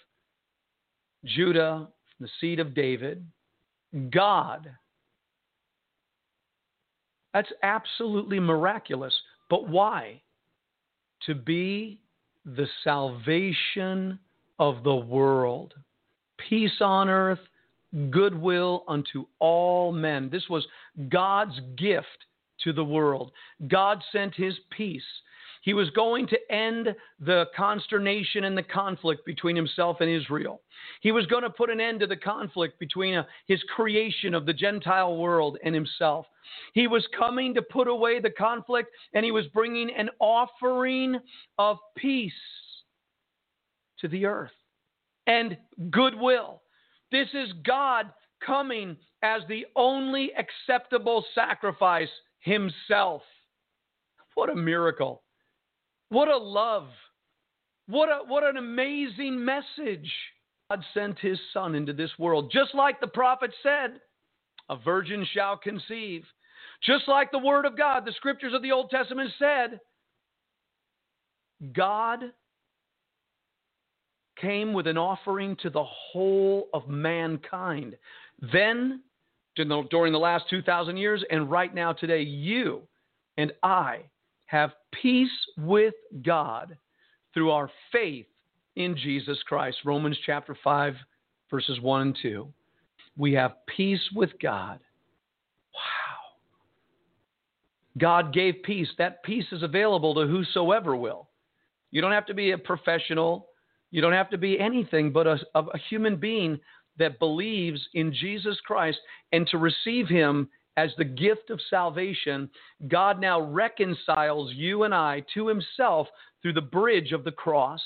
Judah, the seed of David. God. That's absolutely miraculous. But why? To be the salvation of the world. Peace on earth, goodwill unto all men. This was God's gift to the world. God sent his peace. He was going to end the consternation and the conflict between himself and Israel. He was going to put an end to the conflict between uh, his creation of the Gentile world and himself. He was coming to put away the conflict and he was bringing an offering of peace to the earth and goodwill. This is God coming as the only acceptable sacrifice himself. What a miracle. What a love. What, a, what an amazing message. God sent his son into this world, just like the prophet said a virgin shall conceive. Just like the word of God, the scriptures of the Old Testament said, God came with an offering to the whole of mankind. Then, during the last 2,000 years, and right now today, you and I have peace with God through our faith in Jesus Christ. Romans chapter 5, verses 1 and 2. We have peace with God. Wow. God gave peace. That peace is available to whosoever will. You don't have to be a professional you don't have to be anything but a, a human being that believes in Jesus Christ and to receive him as the gift of salvation, God now reconciles you and I to himself through the bridge of the cross.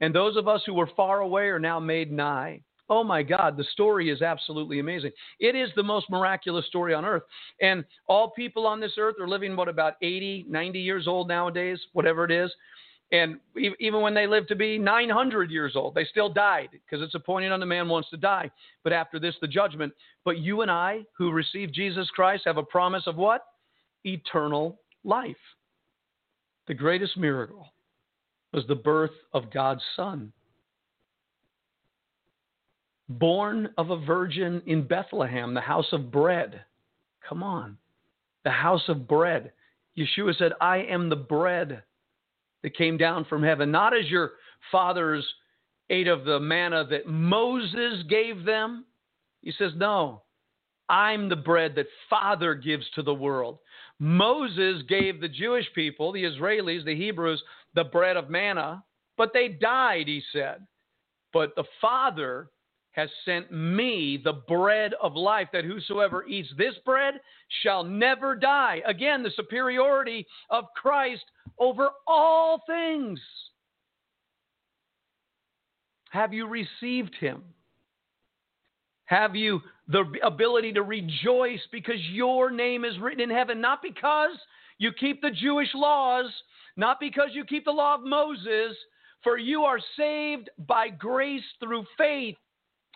And those of us who were far away are now made nigh. Oh my God, the story is absolutely amazing. It is the most miraculous story on earth. And all people on this earth are living, what, about 80, 90 years old nowadays, whatever it is. And even when they lived to be 900 years old, they still died because it's appointed on the man wants to die. But after this, the judgment. But you and I, who receive Jesus Christ, have a promise of what? Eternal life. The greatest miracle was the birth of God's Son. Born of a virgin in Bethlehem, the house of bread. Come on. The house of bread. Yeshua said, I am the bread that came down from heaven, not as your fathers ate of the manna that Moses gave them. He says, No, I'm the bread that Father gives to the world. Moses gave the Jewish people, the Israelis, the Hebrews, the bread of manna, but they died, he said. But the Father has sent me the bread of life, that whosoever eats this bread shall never die. Again, the superiority of Christ over all things. Have you received him? Have you the ability to rejoice because your name is written in heaven? Not because you keep the Jewish laws, not because you keep the law of Moses, for you are saved by grace through faith,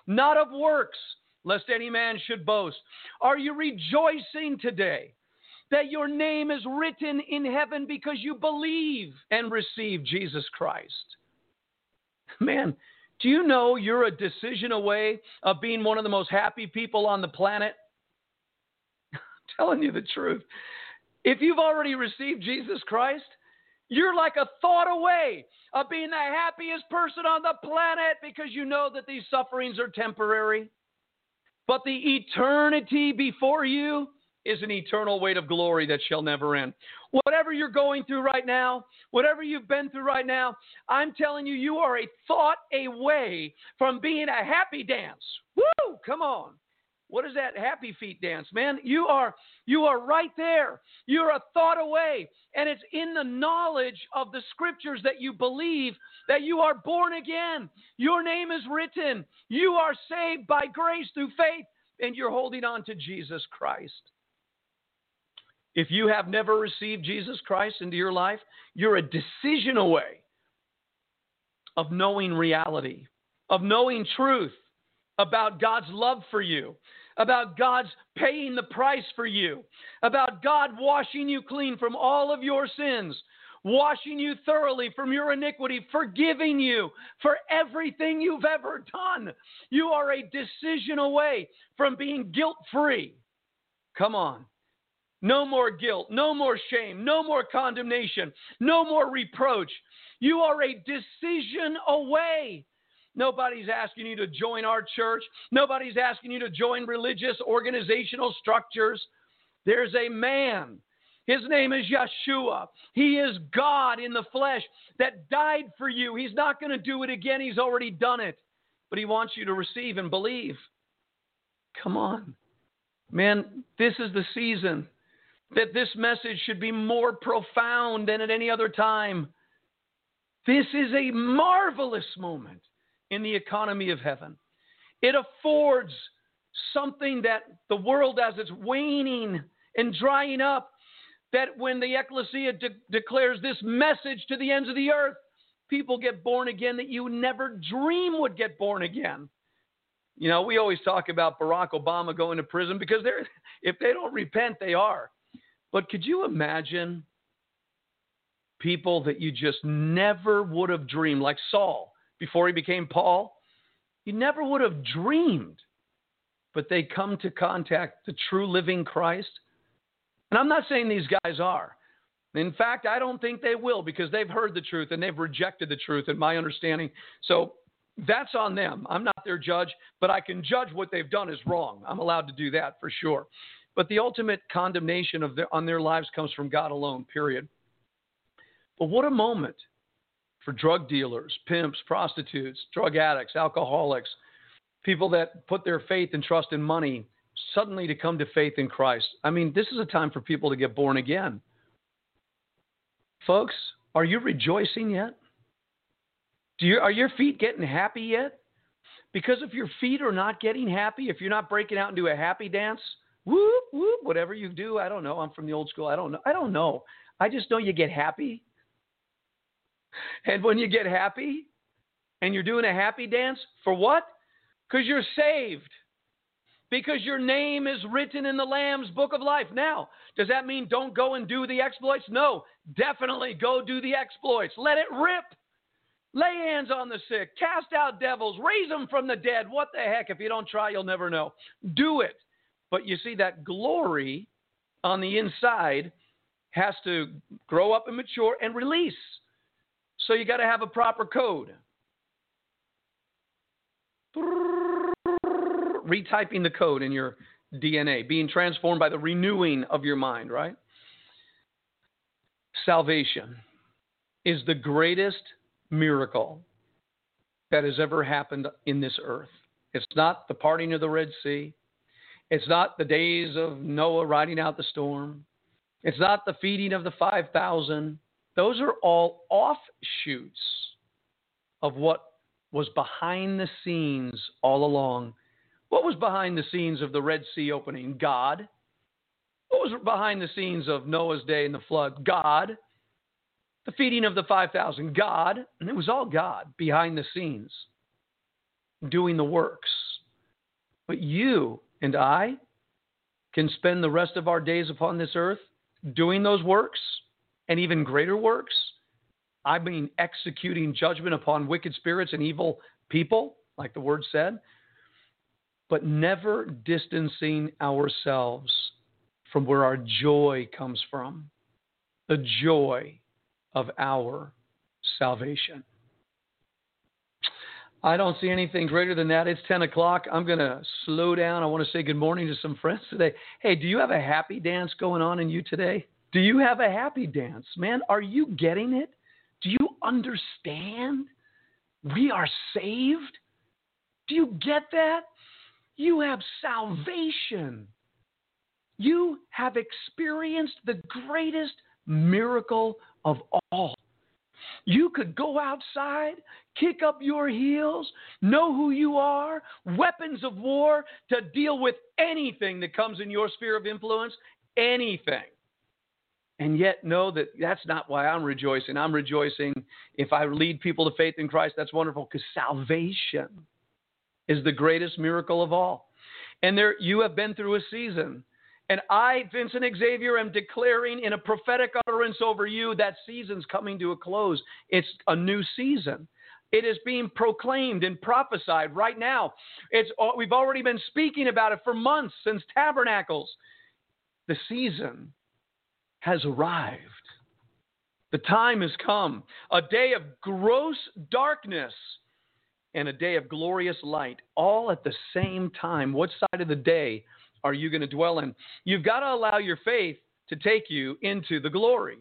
not of works, lest any man should boast. Are you rejoicing today that your name is written in heaven because you believe and receive Jesus Christ? Man, do you know you're a decision away of being one of the most happy people on the planet? I'm telling you the truth. If you've already received Jesus Christ, you're like a thought away of being the happiest person on the planet because you know that these sufferings are temporary. But the eternity before you is an eternal weight of glory that shall never end. Whatever you're going through right now, whatever you've been through right now, I'm telling you, you are a thought away from being a happy dance. Woo! Come on. What is that happy feet dance, man? You are you are right there. You're a thought away, and it's in the knowledge of the scriptures that you believe that you are born again. Your name is written. You are saved by grace through faith, and you're holding on to Jesus Christ. If you have never received Jesus Christ into your life, you're a decision away of knowing reality, of knowing truth about God's love for you, about God's paying the price for you, about God washing you clean from all of your sins, washing you thoroughly from your iniquity, forgiving you for everything you've ever done. You are a decision away from being guilt free. Come on. No more guilt, no more shame, no more condemnation, no more reproach. You are a decision away Nobody's asking you to join our church. Nobody's asking you to join religious organizational structures. There's a man. His name is Yeshua. He is God in the flesh that died for you. He's not going to do it again. He's already done it. But he wants you to receive and believe. Come on. Man, this is the season that this message should be more profound than at any other time. This is a marvelous moment in the economy of heaven. It affords something that the world, as it's waning and drying up, that when the ecclesia de- declares this message to the ends of the earth, people get born again that you never dream would get born again. You know, we always talk about Barack Obama going to prison because they're if they don't repent, they are. But could you imagine people that you just never would have dreamed, like Saul, before he became Paul, you never would have dreamed. But they come to contact the true living Christ. And I'm not saying these guys are. In fact, I don't think they will because they've heard the truth and they've rejected the truth, in my understanding. So that's on them. I'm not their judge, but I can judge what they've done is wrong. I'm allowed to do that for sure. But the ultimate condemnation of their, on their lives comes from God alone, period. But what a moment for drug dealers, pimps, prostitutes, drug addicts, alcoholics, people that put their faith and trust in money suddenly to come to faith in Christ. I mean, this is a time for people to get born again. Folks, are you rejoicing yet? Do you, are your feet getting happy yet? Because if your feet are not getting happy, if you're not breaking out into a happy dance, whoop, whoop, whatever you do, I don't know. I'm from the old school. I don't know. I don't know. I just know you get happy. And when you get happy and you're doing a happy dance, for what? Because you're saved. Because your name is written in the Lamb's book of life. Now, does that mean don't go and do the exploits? No, definitely go do the exploits. Let it rip. Lay hands on the sick, cast out devils, raise them from the dead. What the heck? If you don't try, you'll never know. Do it. But you see, that glory on the inside has to grow up and mature and release. So you got to have a proper code. Retyping the code in your DNA, being transformed by the renewing of your mind, right? Salvation is the greatest miracle that has ever happened in this earth. It's not the parting of the Red Sea. It's not the days of Noah riding out the storm. It's not the feeding of the 5,000. Those are all offshoots of what was behind the scenes all along. What was behind the scenes of the Red Sea opening? God. What was behind the scenes of Noah's day and the flood? God. The feeding of the 5,000? God. And it was all God behind the scenes doing the works. But you and I can spend the rest of our days upon this earth doing those works and even greater works. I mean, executing judgment upon wicked spirits and evil people, like the word said, but never distancing ourselves from where our joy comes from the joy of our salvation. I don't see anything greater than that. It's 10 o'clock. I'm going to slow down. I want to say good morning to some friends today. Hey, do you have a happy dance going on in you today? Do you have a happy dance? Man, are you getting it? Do you understand? We are saved. Do you get that? You have salvation. You have experienced the greatest miracle of all. You could go outside, kick up your heels, know who you are, weapons of war to deal with anything that comes in your sphere of influence, anything. And yet know that that's not why I'm rejoicing. I'm rejoicing if I lead people to faith in Christ. That's wonderful because salvation is the greatest miracle of all. And there you have been through a season and I, Vincent Xavier, am declaring in a prophetic utterance over you that season's coming to a close. It's a new season. It is being proclaimed and prophesied right now. It's, we've already been speaking about it for months since Tabernacles. The season has arrived. The time has come. A day of gross darkness and a day of glorious light, all at the same time. What side of the day are you going to dwell in? You've got to allow your faith to take you into the glory.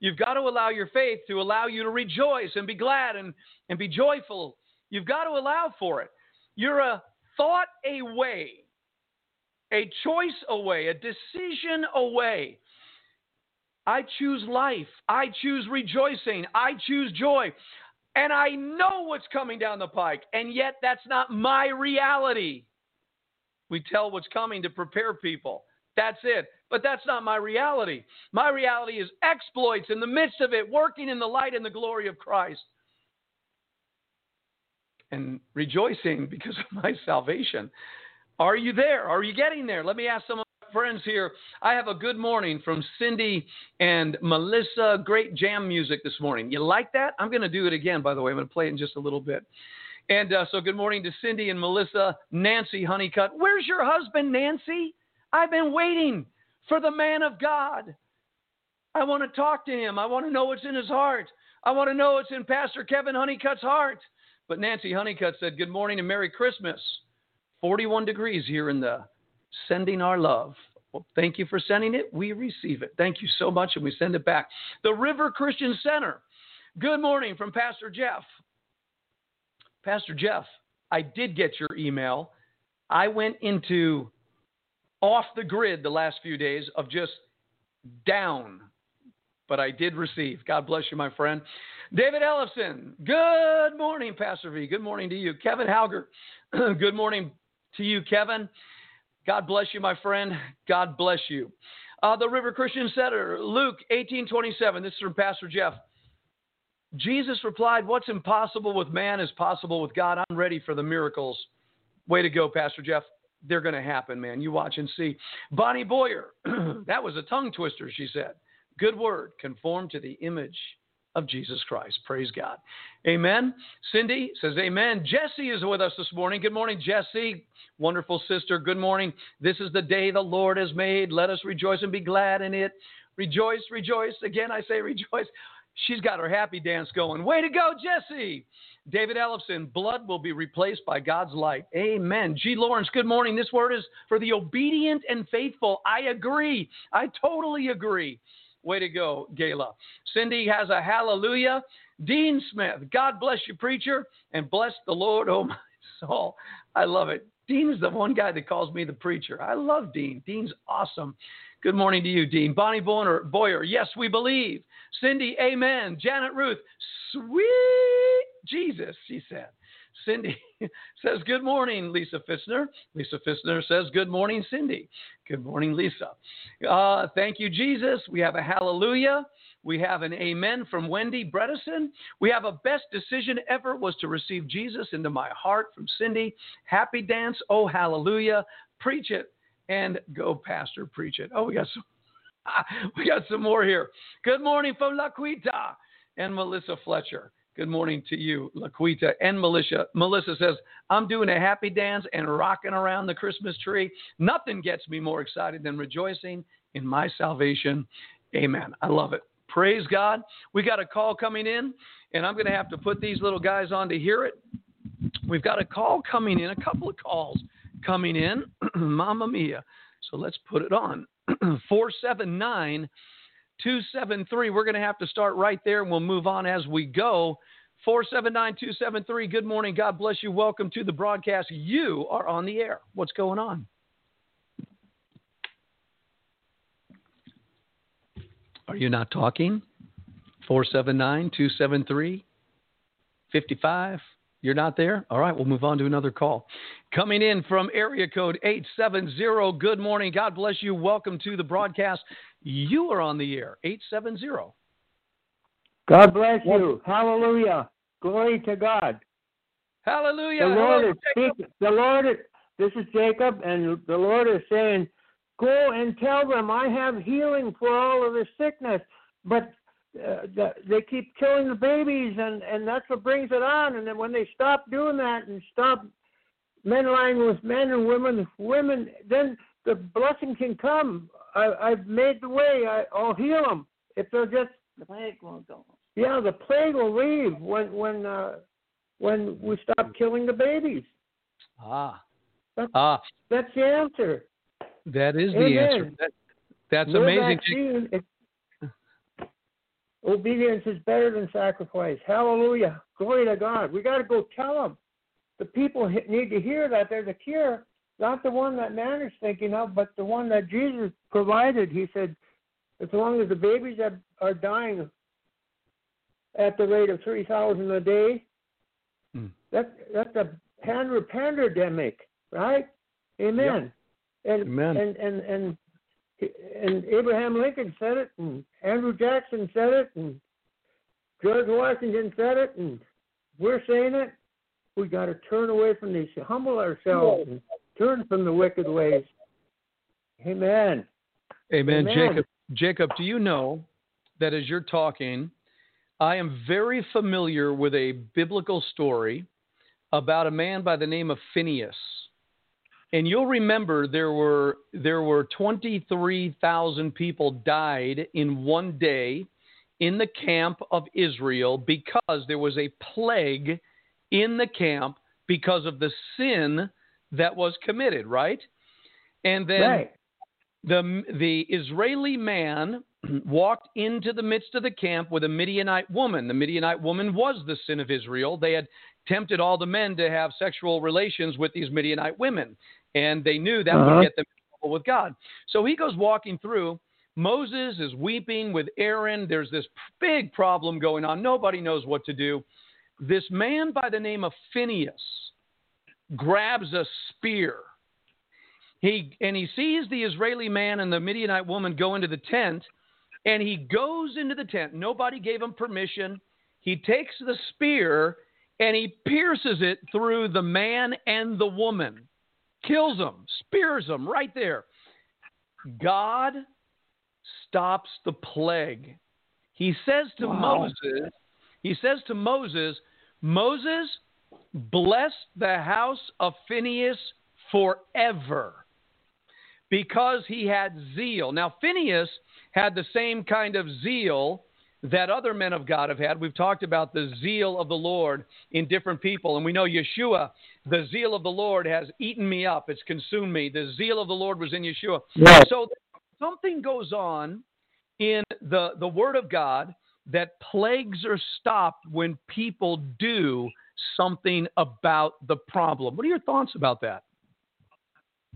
You've got to allow your faith to allow you to rejoice and be glad and, and be joyful. You've got to allow for it. You're a thought away, a choice away, a decision away. I choose life. I choose rejoicing. I choose joy. And I know what's coming down the pike. And yet, that's not my reality. We tell what's coming to prepare people. That's it. But that's not my reality. My reality is exploits in the midst of it, working in the light and the glory of Christ. And rejoicing because of my salvation. Are you there? Are you getting there? Let me ask some friends here. I have a good morning from Cindy and Melissa. Great jam music this morning. You like that? I'm going to do it again, by the way. I'm going to play it in just a little bit. And uh, so, good morning to Cindy and Melissa, Nancy Honeycutt. Where's your husband, Nancy? I've been waiting for the man of God. I want to talk to him. I want to know what's in his heart. I want to know what's in Pastor Kevin Honeycutt's heart. But Nancy Honeycutt said, Good morning and Merry Christmas. 41 degrees here in the sending our love. Well, thank you for sending it. We receive it. Thank you so much, and we send it back. The River Christian Center. Good morning from Pastor Jeff. Pastor Jeff, I did get your email. I went into off the grid the last few days of just down, but I did receive. God bless you, my friend. David Ellison, good morning, Pastor V. Good morning to you. Kevin Hauger, good morning to you, Kevin. God bless you, my friend. God bless you. Uh, the River Christian Center, Luke 1827. This is from Pastor Jeff. Jesus replied, What's impossible with man is possible with God. I'm ready for the miracles. Way to go, Pastor Jeff. They're going to happen, man. You watch and see. Bonnie Boyer, that was a tongue twister, she said. Good word. Conform to the image of Jesus Christ. Praise God. Amen. Cindy says, Amen. Jesse is with us this morning. Good morning, Jesse. Wonderful sister. Good morning. This is the day the Lord has made. Let us rejoice and be glad in it. Rejoice, rejoice. Again, I say rejoice. She's got her happy dance going. Way to go, Jesse. David Ellison, blood will be replaced by God's light. Amen. G. Lawrence, good morning. This word is for the obedient and faithful. I agree. I totally agree. Way to go, Gayla. Cindy has a hallelujah. Dean Smith, God bless you, preacher, and bless the Lord, oh my soul. I love it. Dean is the one guy that calls me the preacher. I love Dean. Dean's awesome. Good morning to you, Dean. Bonnie Boyer, Boyer yes, we believe. Cindy, amen. Janet Ruth, sweet Jesus, she said. Cindy says, Good morning, Lisa Fissner. Lisa Fissner says, Good morning, Cindy. Good morning, Lisa. Uh, thank you, Jesus. We have a hallelujah. We have an amen from Wendy Bredesen. We have a best decision ever was to receive Jesus into my heart from Cindy. Happy dance. Oh, hallelujah. Preach it and go, Pastor. Preach it. Oh, we got some. We got some more here. Good morning from La Laquita and Melissa Fletcher. Good morning to you, Laquita and Melissa. Melissa says, I'm doing a happy dance and rocking around the Christmas tree. Nothing gets me more excited than rejoicing in my salvation. Amen. I love it. Praise God. We got a call coming in, and I'm going to have to put these little guys on to hear it. We've got a call coming in, a couple of calls coming in. Mamma mia. So let's put it on. 479 273. We're going to have to start right there and we'll move on as we go. 479 273. Good morning. God bless you. Welcome to the broadcast. You are on the air. What's going on? Are you not talking? 479 273 55. You're not there? All right, we'll move on to another call. Coming in from area code 870. Good morning. God bless you. Welcome to the broadcast. You are on the air. 870. God bless you. Hallelujah. Glory to God. Hallelujah. The Lord is speaking. The Lord is, this is Jacob, and the Lord is saying, Go and tell them I have healing for all of the sickness. But uh, the, they keep killing the babies, and, and that's what brings it on. And then when they stop doing that and stop men lying with men and women with women, then the blessing can come. I, I've made the way. I, I'll heal them if they'll just The plague will go. Yeah, the plague will leave when when uh, when we stop killing the babies. Ah. That's, Ah, that's the answer. that is the Amen. answer. That, that's No amazing. vaccine, it- obedience is better than sacrifice. Hallelujah. Glory to God. We got to go tell them. The people need to hear that there's a cure, not the one that man is thinking of, but the one that Jesus provided. He said, as long as the babies are, are dying at the rate of 3,000 a day, Hmm. that, that's a pandemic, right? Amen. And, Amen. and and and and Abraham Lincoln said it, and Andrew Jackson said it, and George Washington said it, and we're saying it. We got to turn away from these, humble ourselves, and turn from the wicked ways. Amen. Amen. Amen. Jacob, Jacob, do you know that as you're talking, I am very familiar with a biblical story about a man by the name of Phineas. And you'll remember there were there were 23,000 people died in one day in the camp of Israel because there was a plague in the camp because of the sin that was committed, right? And then right. the the Israeli man walked into the midst of the camp with a Midianite woman. The Midianite woman was the sin of Israel. They had tempted all the men to have sexual relations with these Midianite women, and they knew that Uh-huh. would get them in trouble with God. So he goes walking through. Moses is weeping with Aaron. There's this big problem going on. Nobody knows what to do. This man by the name of Phineas grabs a spear he and he sees the Israeli man and the Midianite woman go into the tent, and he goes into the tent. Nobody gave him permission. He takes the spear and he pierces it through the man and the woman, kills them, spears them right there. God stops the plague. He says to Wow. Moses, he says to Moses, Moses, bless the house of Phineas forever because he had zeal. Now, Phineas had the same kind of zeal that other men of God have had. We've talked about the zeal of the Lord in different people. And we know Yeshua, the zeal of the Lord has eaten me up, it's consumed me. The zeal of the Lord was in Yeshua. Yes. So something goes on in the, the word of God that plagues are stopped when people do something about the problem. What are your thoughts about that?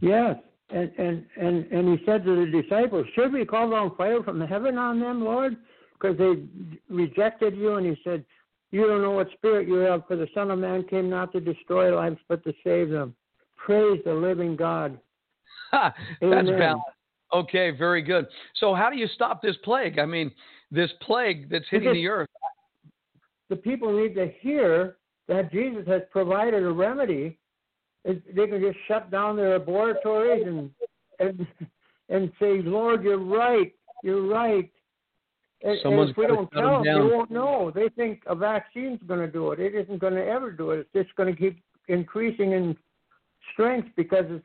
Yes. And, and and and he said to the disciples, "Should we call down fire from heaven on them, Lord, because they rejected you?" And he said, "You don't know what spirit you have, for the Son of Man came not to destroy lives, but to save them." Praise the living God. Ha, That's Amen. balanced. Okay, very good. So, how do you stop this plague? I mean, this plague that's hitting Because- the earth. the people need to hear that Jesus has provided a remedy. They can just shut down their laboratories and and and say, "Lord, you're right. You're right." And, and if we don't tell them down. they won't know. They think a vaccine's going to do it. It isn't going to ever do it. It's just going to keep increasing in strength because it's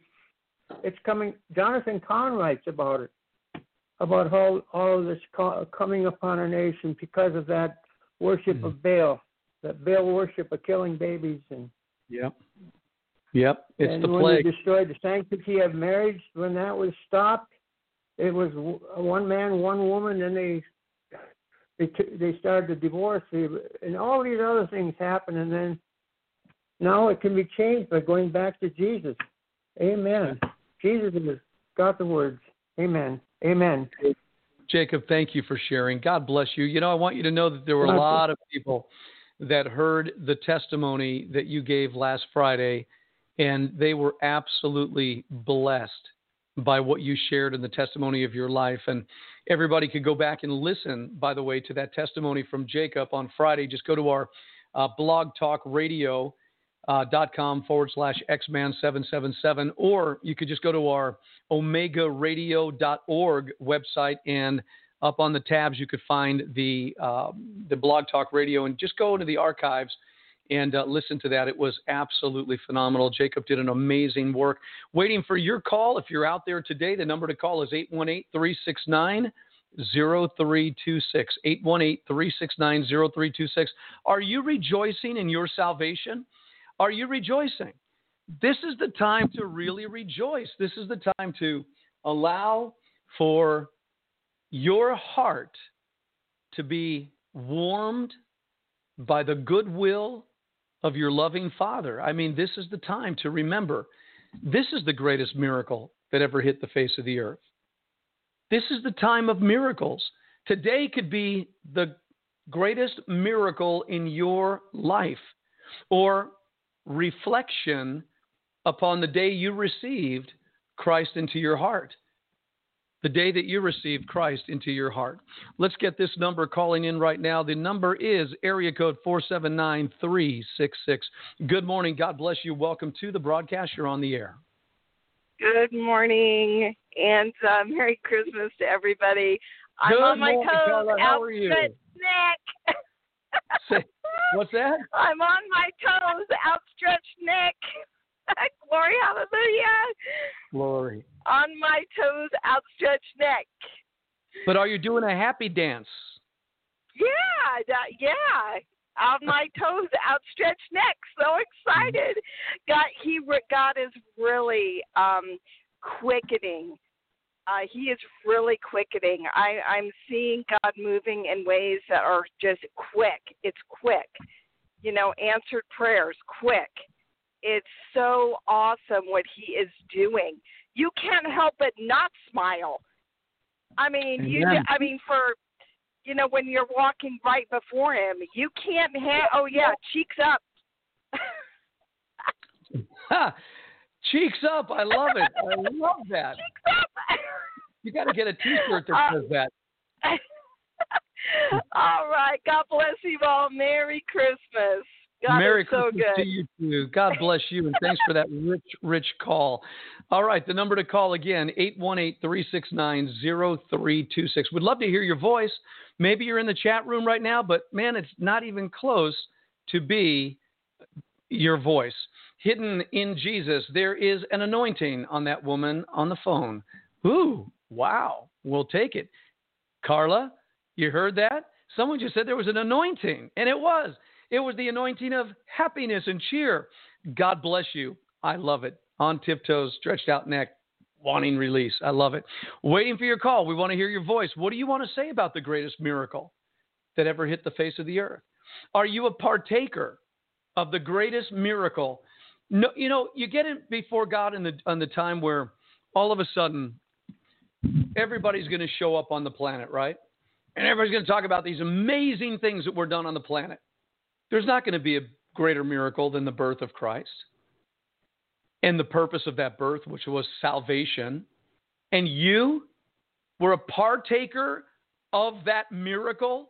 it's coming. Jonathan Cahn writes about it, about how all of this co- coming upon our nation because of that worship Hmm. of Baal, that Baal worship of killing babies, and Yep. Yep. It's and the when plague. they destroyed the sanctity of marriage, when that was stopped, it was one man, one woman. Then they they t- they started the divorce, and all these other things happened, and then now it can be changed by going back to Jesus. Amen. Jesus has got the words. Amen. Amen. Jacob, thank you for sharing. God bless you. You know, I want you to know that there were a lot of people that heard the testimony that you gave last Friday, and they were absolutely blessed by what you shared in the testimony of your life. And everybody could go back and listen, by the way, to that testimony from Jacob on Friday. Just go to our uh, blog talk radio. Uh, forward slash xman777 or you could just go to our omegaradio.org website and up on the tabs you could find the uh, the blog talk radio and just go into the archives and uh, listen to that. It was absolutely phenomenal. Jacob did an amazing work. Waiting for your call. If you're out there today the number to call is 818-369 0326 818-369-0326 are you rejoicing in your salvation? Are you rejoicing? This is the time to really rejoice. This is the time to allow for your heart to be warmed by the goodwill of your loving Father. I mean, this is the time to remember this is the greatest miracle that ever hit the face of the earth. This is the time of miracles. Today could be the greatest miracle in your life or reflection upon the day you received Christ into your heart. The day that you received Christ into your heart. Let's get this number calling in right now. The number is area code 479366. Good morning. God bless you. Welcome to the broadcast. You're on the air. Good morning and uh, Merry Christmas to everybody. I'm Good on my morning, toes, Carla. How are you? outstretched neck. Say- What's that? I'm on my toes, outstretched neck. Glory, hallelujah. Glory. On my toes, outstretched neck. But are you doing a happy dance? Yeah, that, yeah. On my toes, outstretched neck. So excited. God, he, God is really um, quickening. Uh, he is really quickening. I, I'm seeing God moving in ways that are just quick. It's quick. You know, answered prayers, quick. It's so awesome what he is doing. You can't help but not smile. I mean, you. I mean, for you know, when you're walking right before him, you can't have. Oh yeah, cheeks up. Ha! Cheeks up. I love it. I love that. cheeks up. You got to get a T-shirt that Uh, says that. all right. God bless you all. Merry Christmas. God Merry so Christmas good. to you too. God bless you, and thanks for that rich, rich call. All right, the number to call again, 818-369-0326. We'd love to hear your voice. Maybe you're in the chat room right now, but man, it's not even close to be your voice. Hidden in Jesus, there is an anointing on that woman on the phone. Ooh, wow. We'll take it. Carla, you heard that? Someone just said there was an anointing, and it was. It was the anointing of happiness and cheer. God bless you. I love it. On tiptoes, stretched out neck. wanting release. I love it. Waiting for your call. We want to hear your voice. What do you want to say about the greatest miracle that ever hit the face of the earth? Are you a partaker of the greatest miracle? No, you know, you get it before God in the on the time where all of a sudden everybody's going to show up on the planet, right? And everybody's going to talk about these amazing things that were done on the planet. There's not going to be a greater miracle than the birth of Christ and the purpose of that birth, which was salvation. And you were a partaker of that miracle.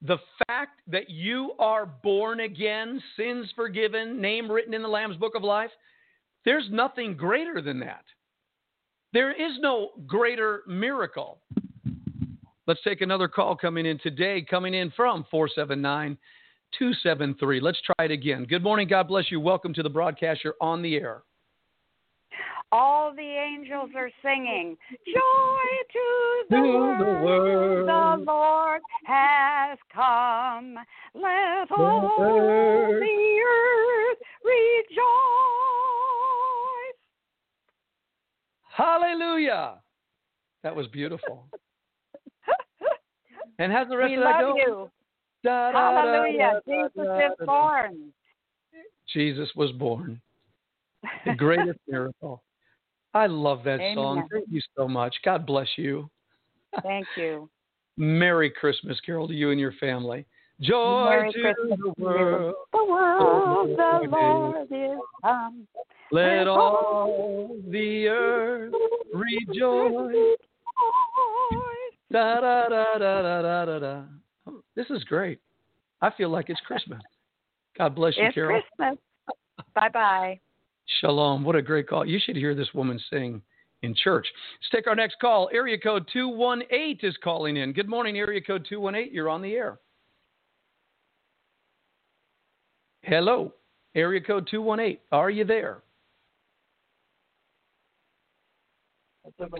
The fact that you are born again, sins forgiven, name written in the Lamb's book of life, there's nothing greater than that. There is no greater miracle. Let's take another call coming in today, coming in from 479 273. Let's try it again. Good morning. God bless you. Welcome to the broadcast. You're on the air. All the angels are singing, Joy to the, world, the Lord has come. Let all the earth rejoice. Hallelujah. That was beautiful. and how's the rest we of that love go? you. Da, da, da, Hallelujah. da, da, Jesus da, is born. Jesus was born. The greatest miracle. I love that song. Thank you so much. God bless you. Thank you. Merry Christmas, Carol, to you and your family. Joy Merry to Christmas the to world. The world, Oh, the Lord is come. Let all the earth rejoice. Da, da, da, da, da, da, da, da. This is great. I feel like it's Christmas. God bless you, It's Carol. Christmas. Bye bye. Shalom. What a great call. You should hear this woman sing in church. Let's take our next call. Area code 218 is calling in. Good morning, area code 218. You're on the air. Hello, area code 218. Are you there?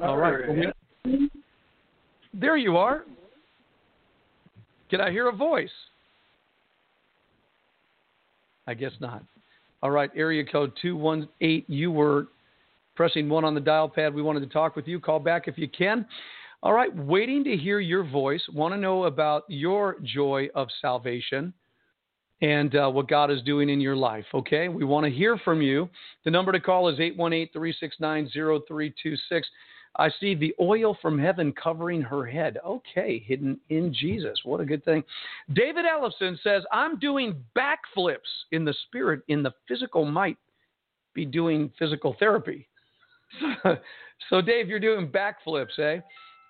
All right. There you are. Can I hear a voice? I guess not. All right, area code 218. You were pressing one on the dial pad. We wanted to talk with you. Call back if you can. All right, waiting to hear your voice. Want to know about your joy of salvation and uh, what God is doing in your life. Okay, we want to hear from you. The number to call is 818 369 0326. I see the oil from heaven covering her head. Okay, hidden in Jesus. What a good thing. David Ellison says, I'm doing backflips in the spirit, in the physical might be doing physical therapy. so, Dave, you're doing backflips, eh?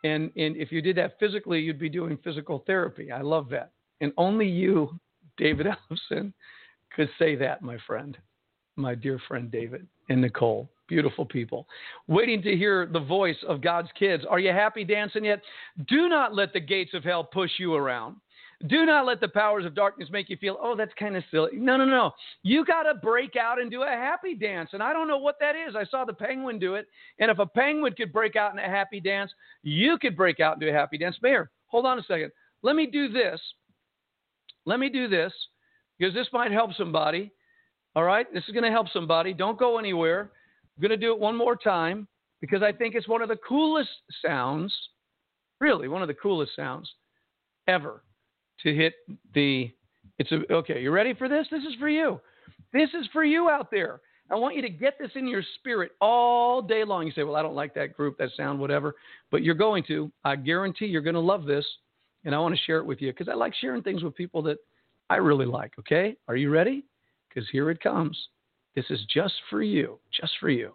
And, and if you did that physically, you'd be doing physical therapy. I love that. And only you, David Ellison, could say that, my friend, my dear friend David and Nicole. Beautiful people. Waiting to hear the voice of God's kids. Are you happy dancing yet? Do not let the gates of hell push you around. Do not let the powers of darkness make you feel, oh, that's kind of silly. No, no, no. You got to break out and do a happy dance. And I don't know what that is. I saw the penguin do it. And if a penguin could break out in a happy dance, you could break out and do a happy dance. Mayor, hold on a second. Let me do this. Let me do this because this might help somebody. All right? This is going to help somebody. Don't go anywhere. I'm going to do it one more time because I think it's one of the coolest sounds, really, one of the coolest sounds ever to hit the. It's a, okay. You ready for this? This is for you. This is for you out there. I want you to get this in your spirit all day long. You say, "Well, I don't like that group, that sound, whatever," but you're going to. I guarantee you're going to love this, and I want to share it with you because I like sharing things with people that I really like. Okay, are you ready? Because here it comes. This is just for you, just for you.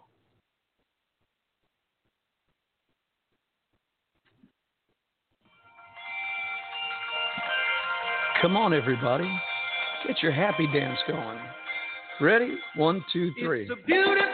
Come on, everybody. Get your happy dance going. Ready? One, two, three. It's a beautiful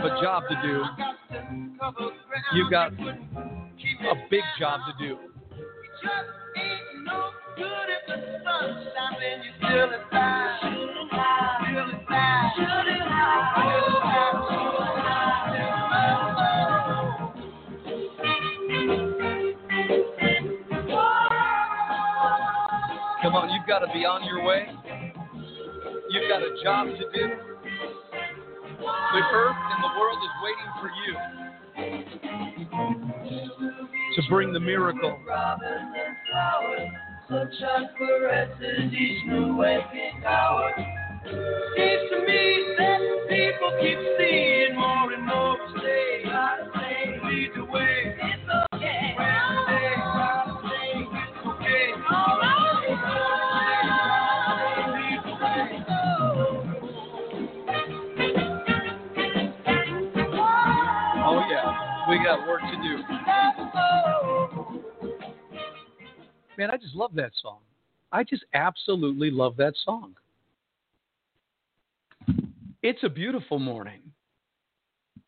Have a job to do. You've got a big job to do. Come on, you've got to be on your way. You've got a job to do. The earth and the world is waiting for you to bring the miracle. Seems to me that people keep seeing more and more Man, I just love that song. I just absolutely love that song. It's a beautiful morning.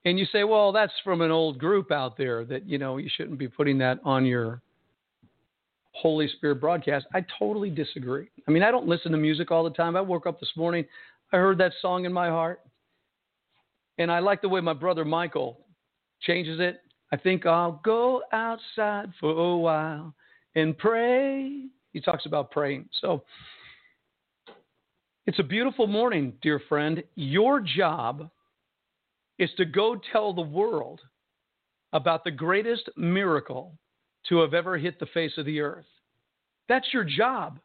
And you say, well, that's from an old group out there that, you know, you shouldn't be putting that on your Holy Spirit broadcast. I totally disagree. I mean, I don't listen to music all the time. I woke up this morning, I heard that song in my heart. And I like the way my brother Michael changes it. I think I'll go outside for a while and pray. He talks about praying. So it's a beautiful morning, dear friend. Your job is to go tell the world about the greatest miracle to have ever hit the face of the earth. That's your job.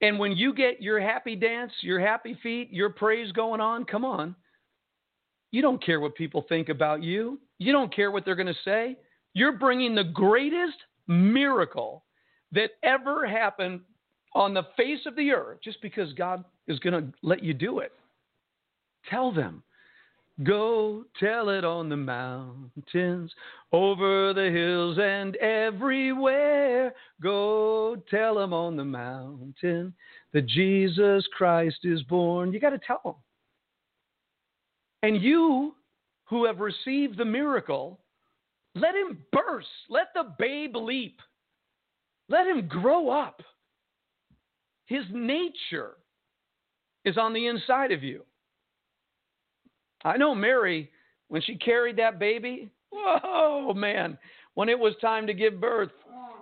And when you get your happy dance, your happy feet, your praise going on, come on. You don't care what people think about you. You don't care what they're going to say. You're bringing the greatest miracle that ever happened on the face of the earth just because God is going to let you do it. Tell them. Go tell it on the mountains, over the hills and everywhere. Go tell them on the mountain that Jesus Christ is born. You got to tell them. And you who have received the miracle, let him burst. Let the babe leap. Let him grow up. His nature is on the inside of you. I know Mary, when she carried that baby, whoa, man, when it was time to give birth.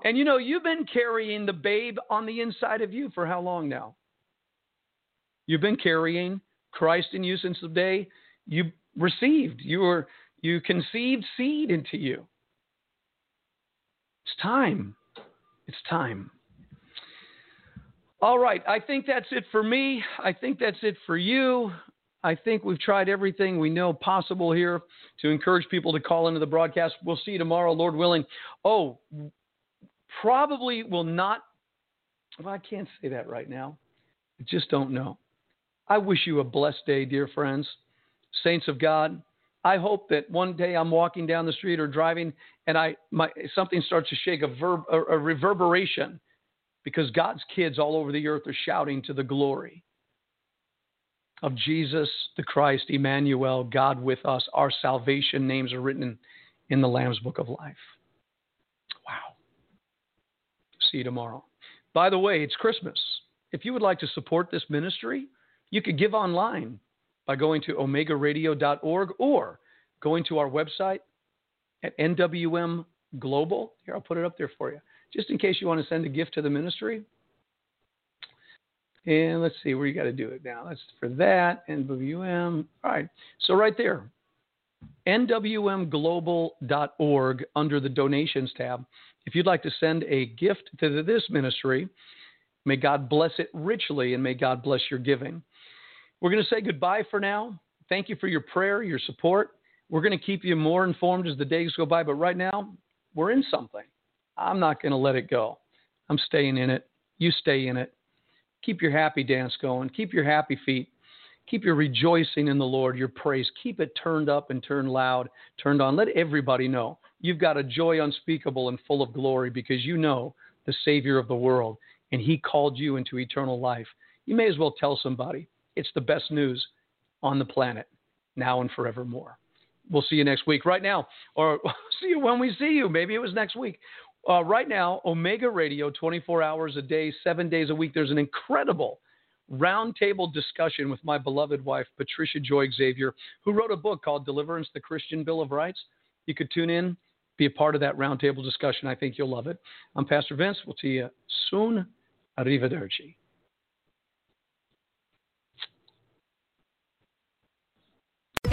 And you know, you've been carrying the babe on the inside of you for how long now? You've been carrying Christ in you since the day you received. You were you conceived seed into you. It's time. It's time. All right, I think that's it for me. I think that's it for you. I think we've tried everything we know possible here to encourage people to call into the broadcast. We'll see you tomorrow, Lord willing. Oh, probably will not. Well, I can't say that right now. I just don't know. I wish you a blessed day, dear friends, saints of God. I hope that one day I'm walking down the street or driving and I my something starts to shake a, verb, a, a reverberation because God's kids all over the earth are shouting to the glory of Jesus the Christ, Emmanuel, God with us. Our salvation names are written in, in the Lamb's Book of Life. Wow. See you tomorrow. By the way, it's Christmas. If you would like to support this ministry, you could give online by going to omegaradio.org or going to our website at NWM Global. Here, I'll put it up there for you, just in case you want to send a gift to the ministry. And let's see where you got to do it now. That's for that, NWM. All right, so right there, nwmglobal.org under the donations tab. If you'd like to send a gift to this ministry, may God bless it richly and may God bless your giving. We're going to say goodbye for now. Thank you for your prayer, your support. We're going to keep you more informed as the days go by, but right now, we're in something. I'm not going to let it go. I'm staying in it. You stay in it. Keep your happy dance going. Keep your happy feet. Keep your rejoicing in the Lord, your praise. Keep it turned up and turned loud, turned on. Let everybody know you've got a joy unspeakable and full of glory because you know the Savior of the world and He called you into eternal life. You may as well tell somebody it's the best news on the planet now and forevermore. We'll see you next week. Right now, or see you when we see you. Maybe it was next week. Uh, right now, Omega Radio, 24 hours a day, seven days a week. There's an incredible roundtable discussion with my beloved wife, Patricia Joy Xavier, who wrote a book called Deliverance, the Christian Bill of Rights. You could tune in, be a part of that roundtable discussion. I think you'll love it. I'm Pastor Vince. We'll see you soon. Arrivederci.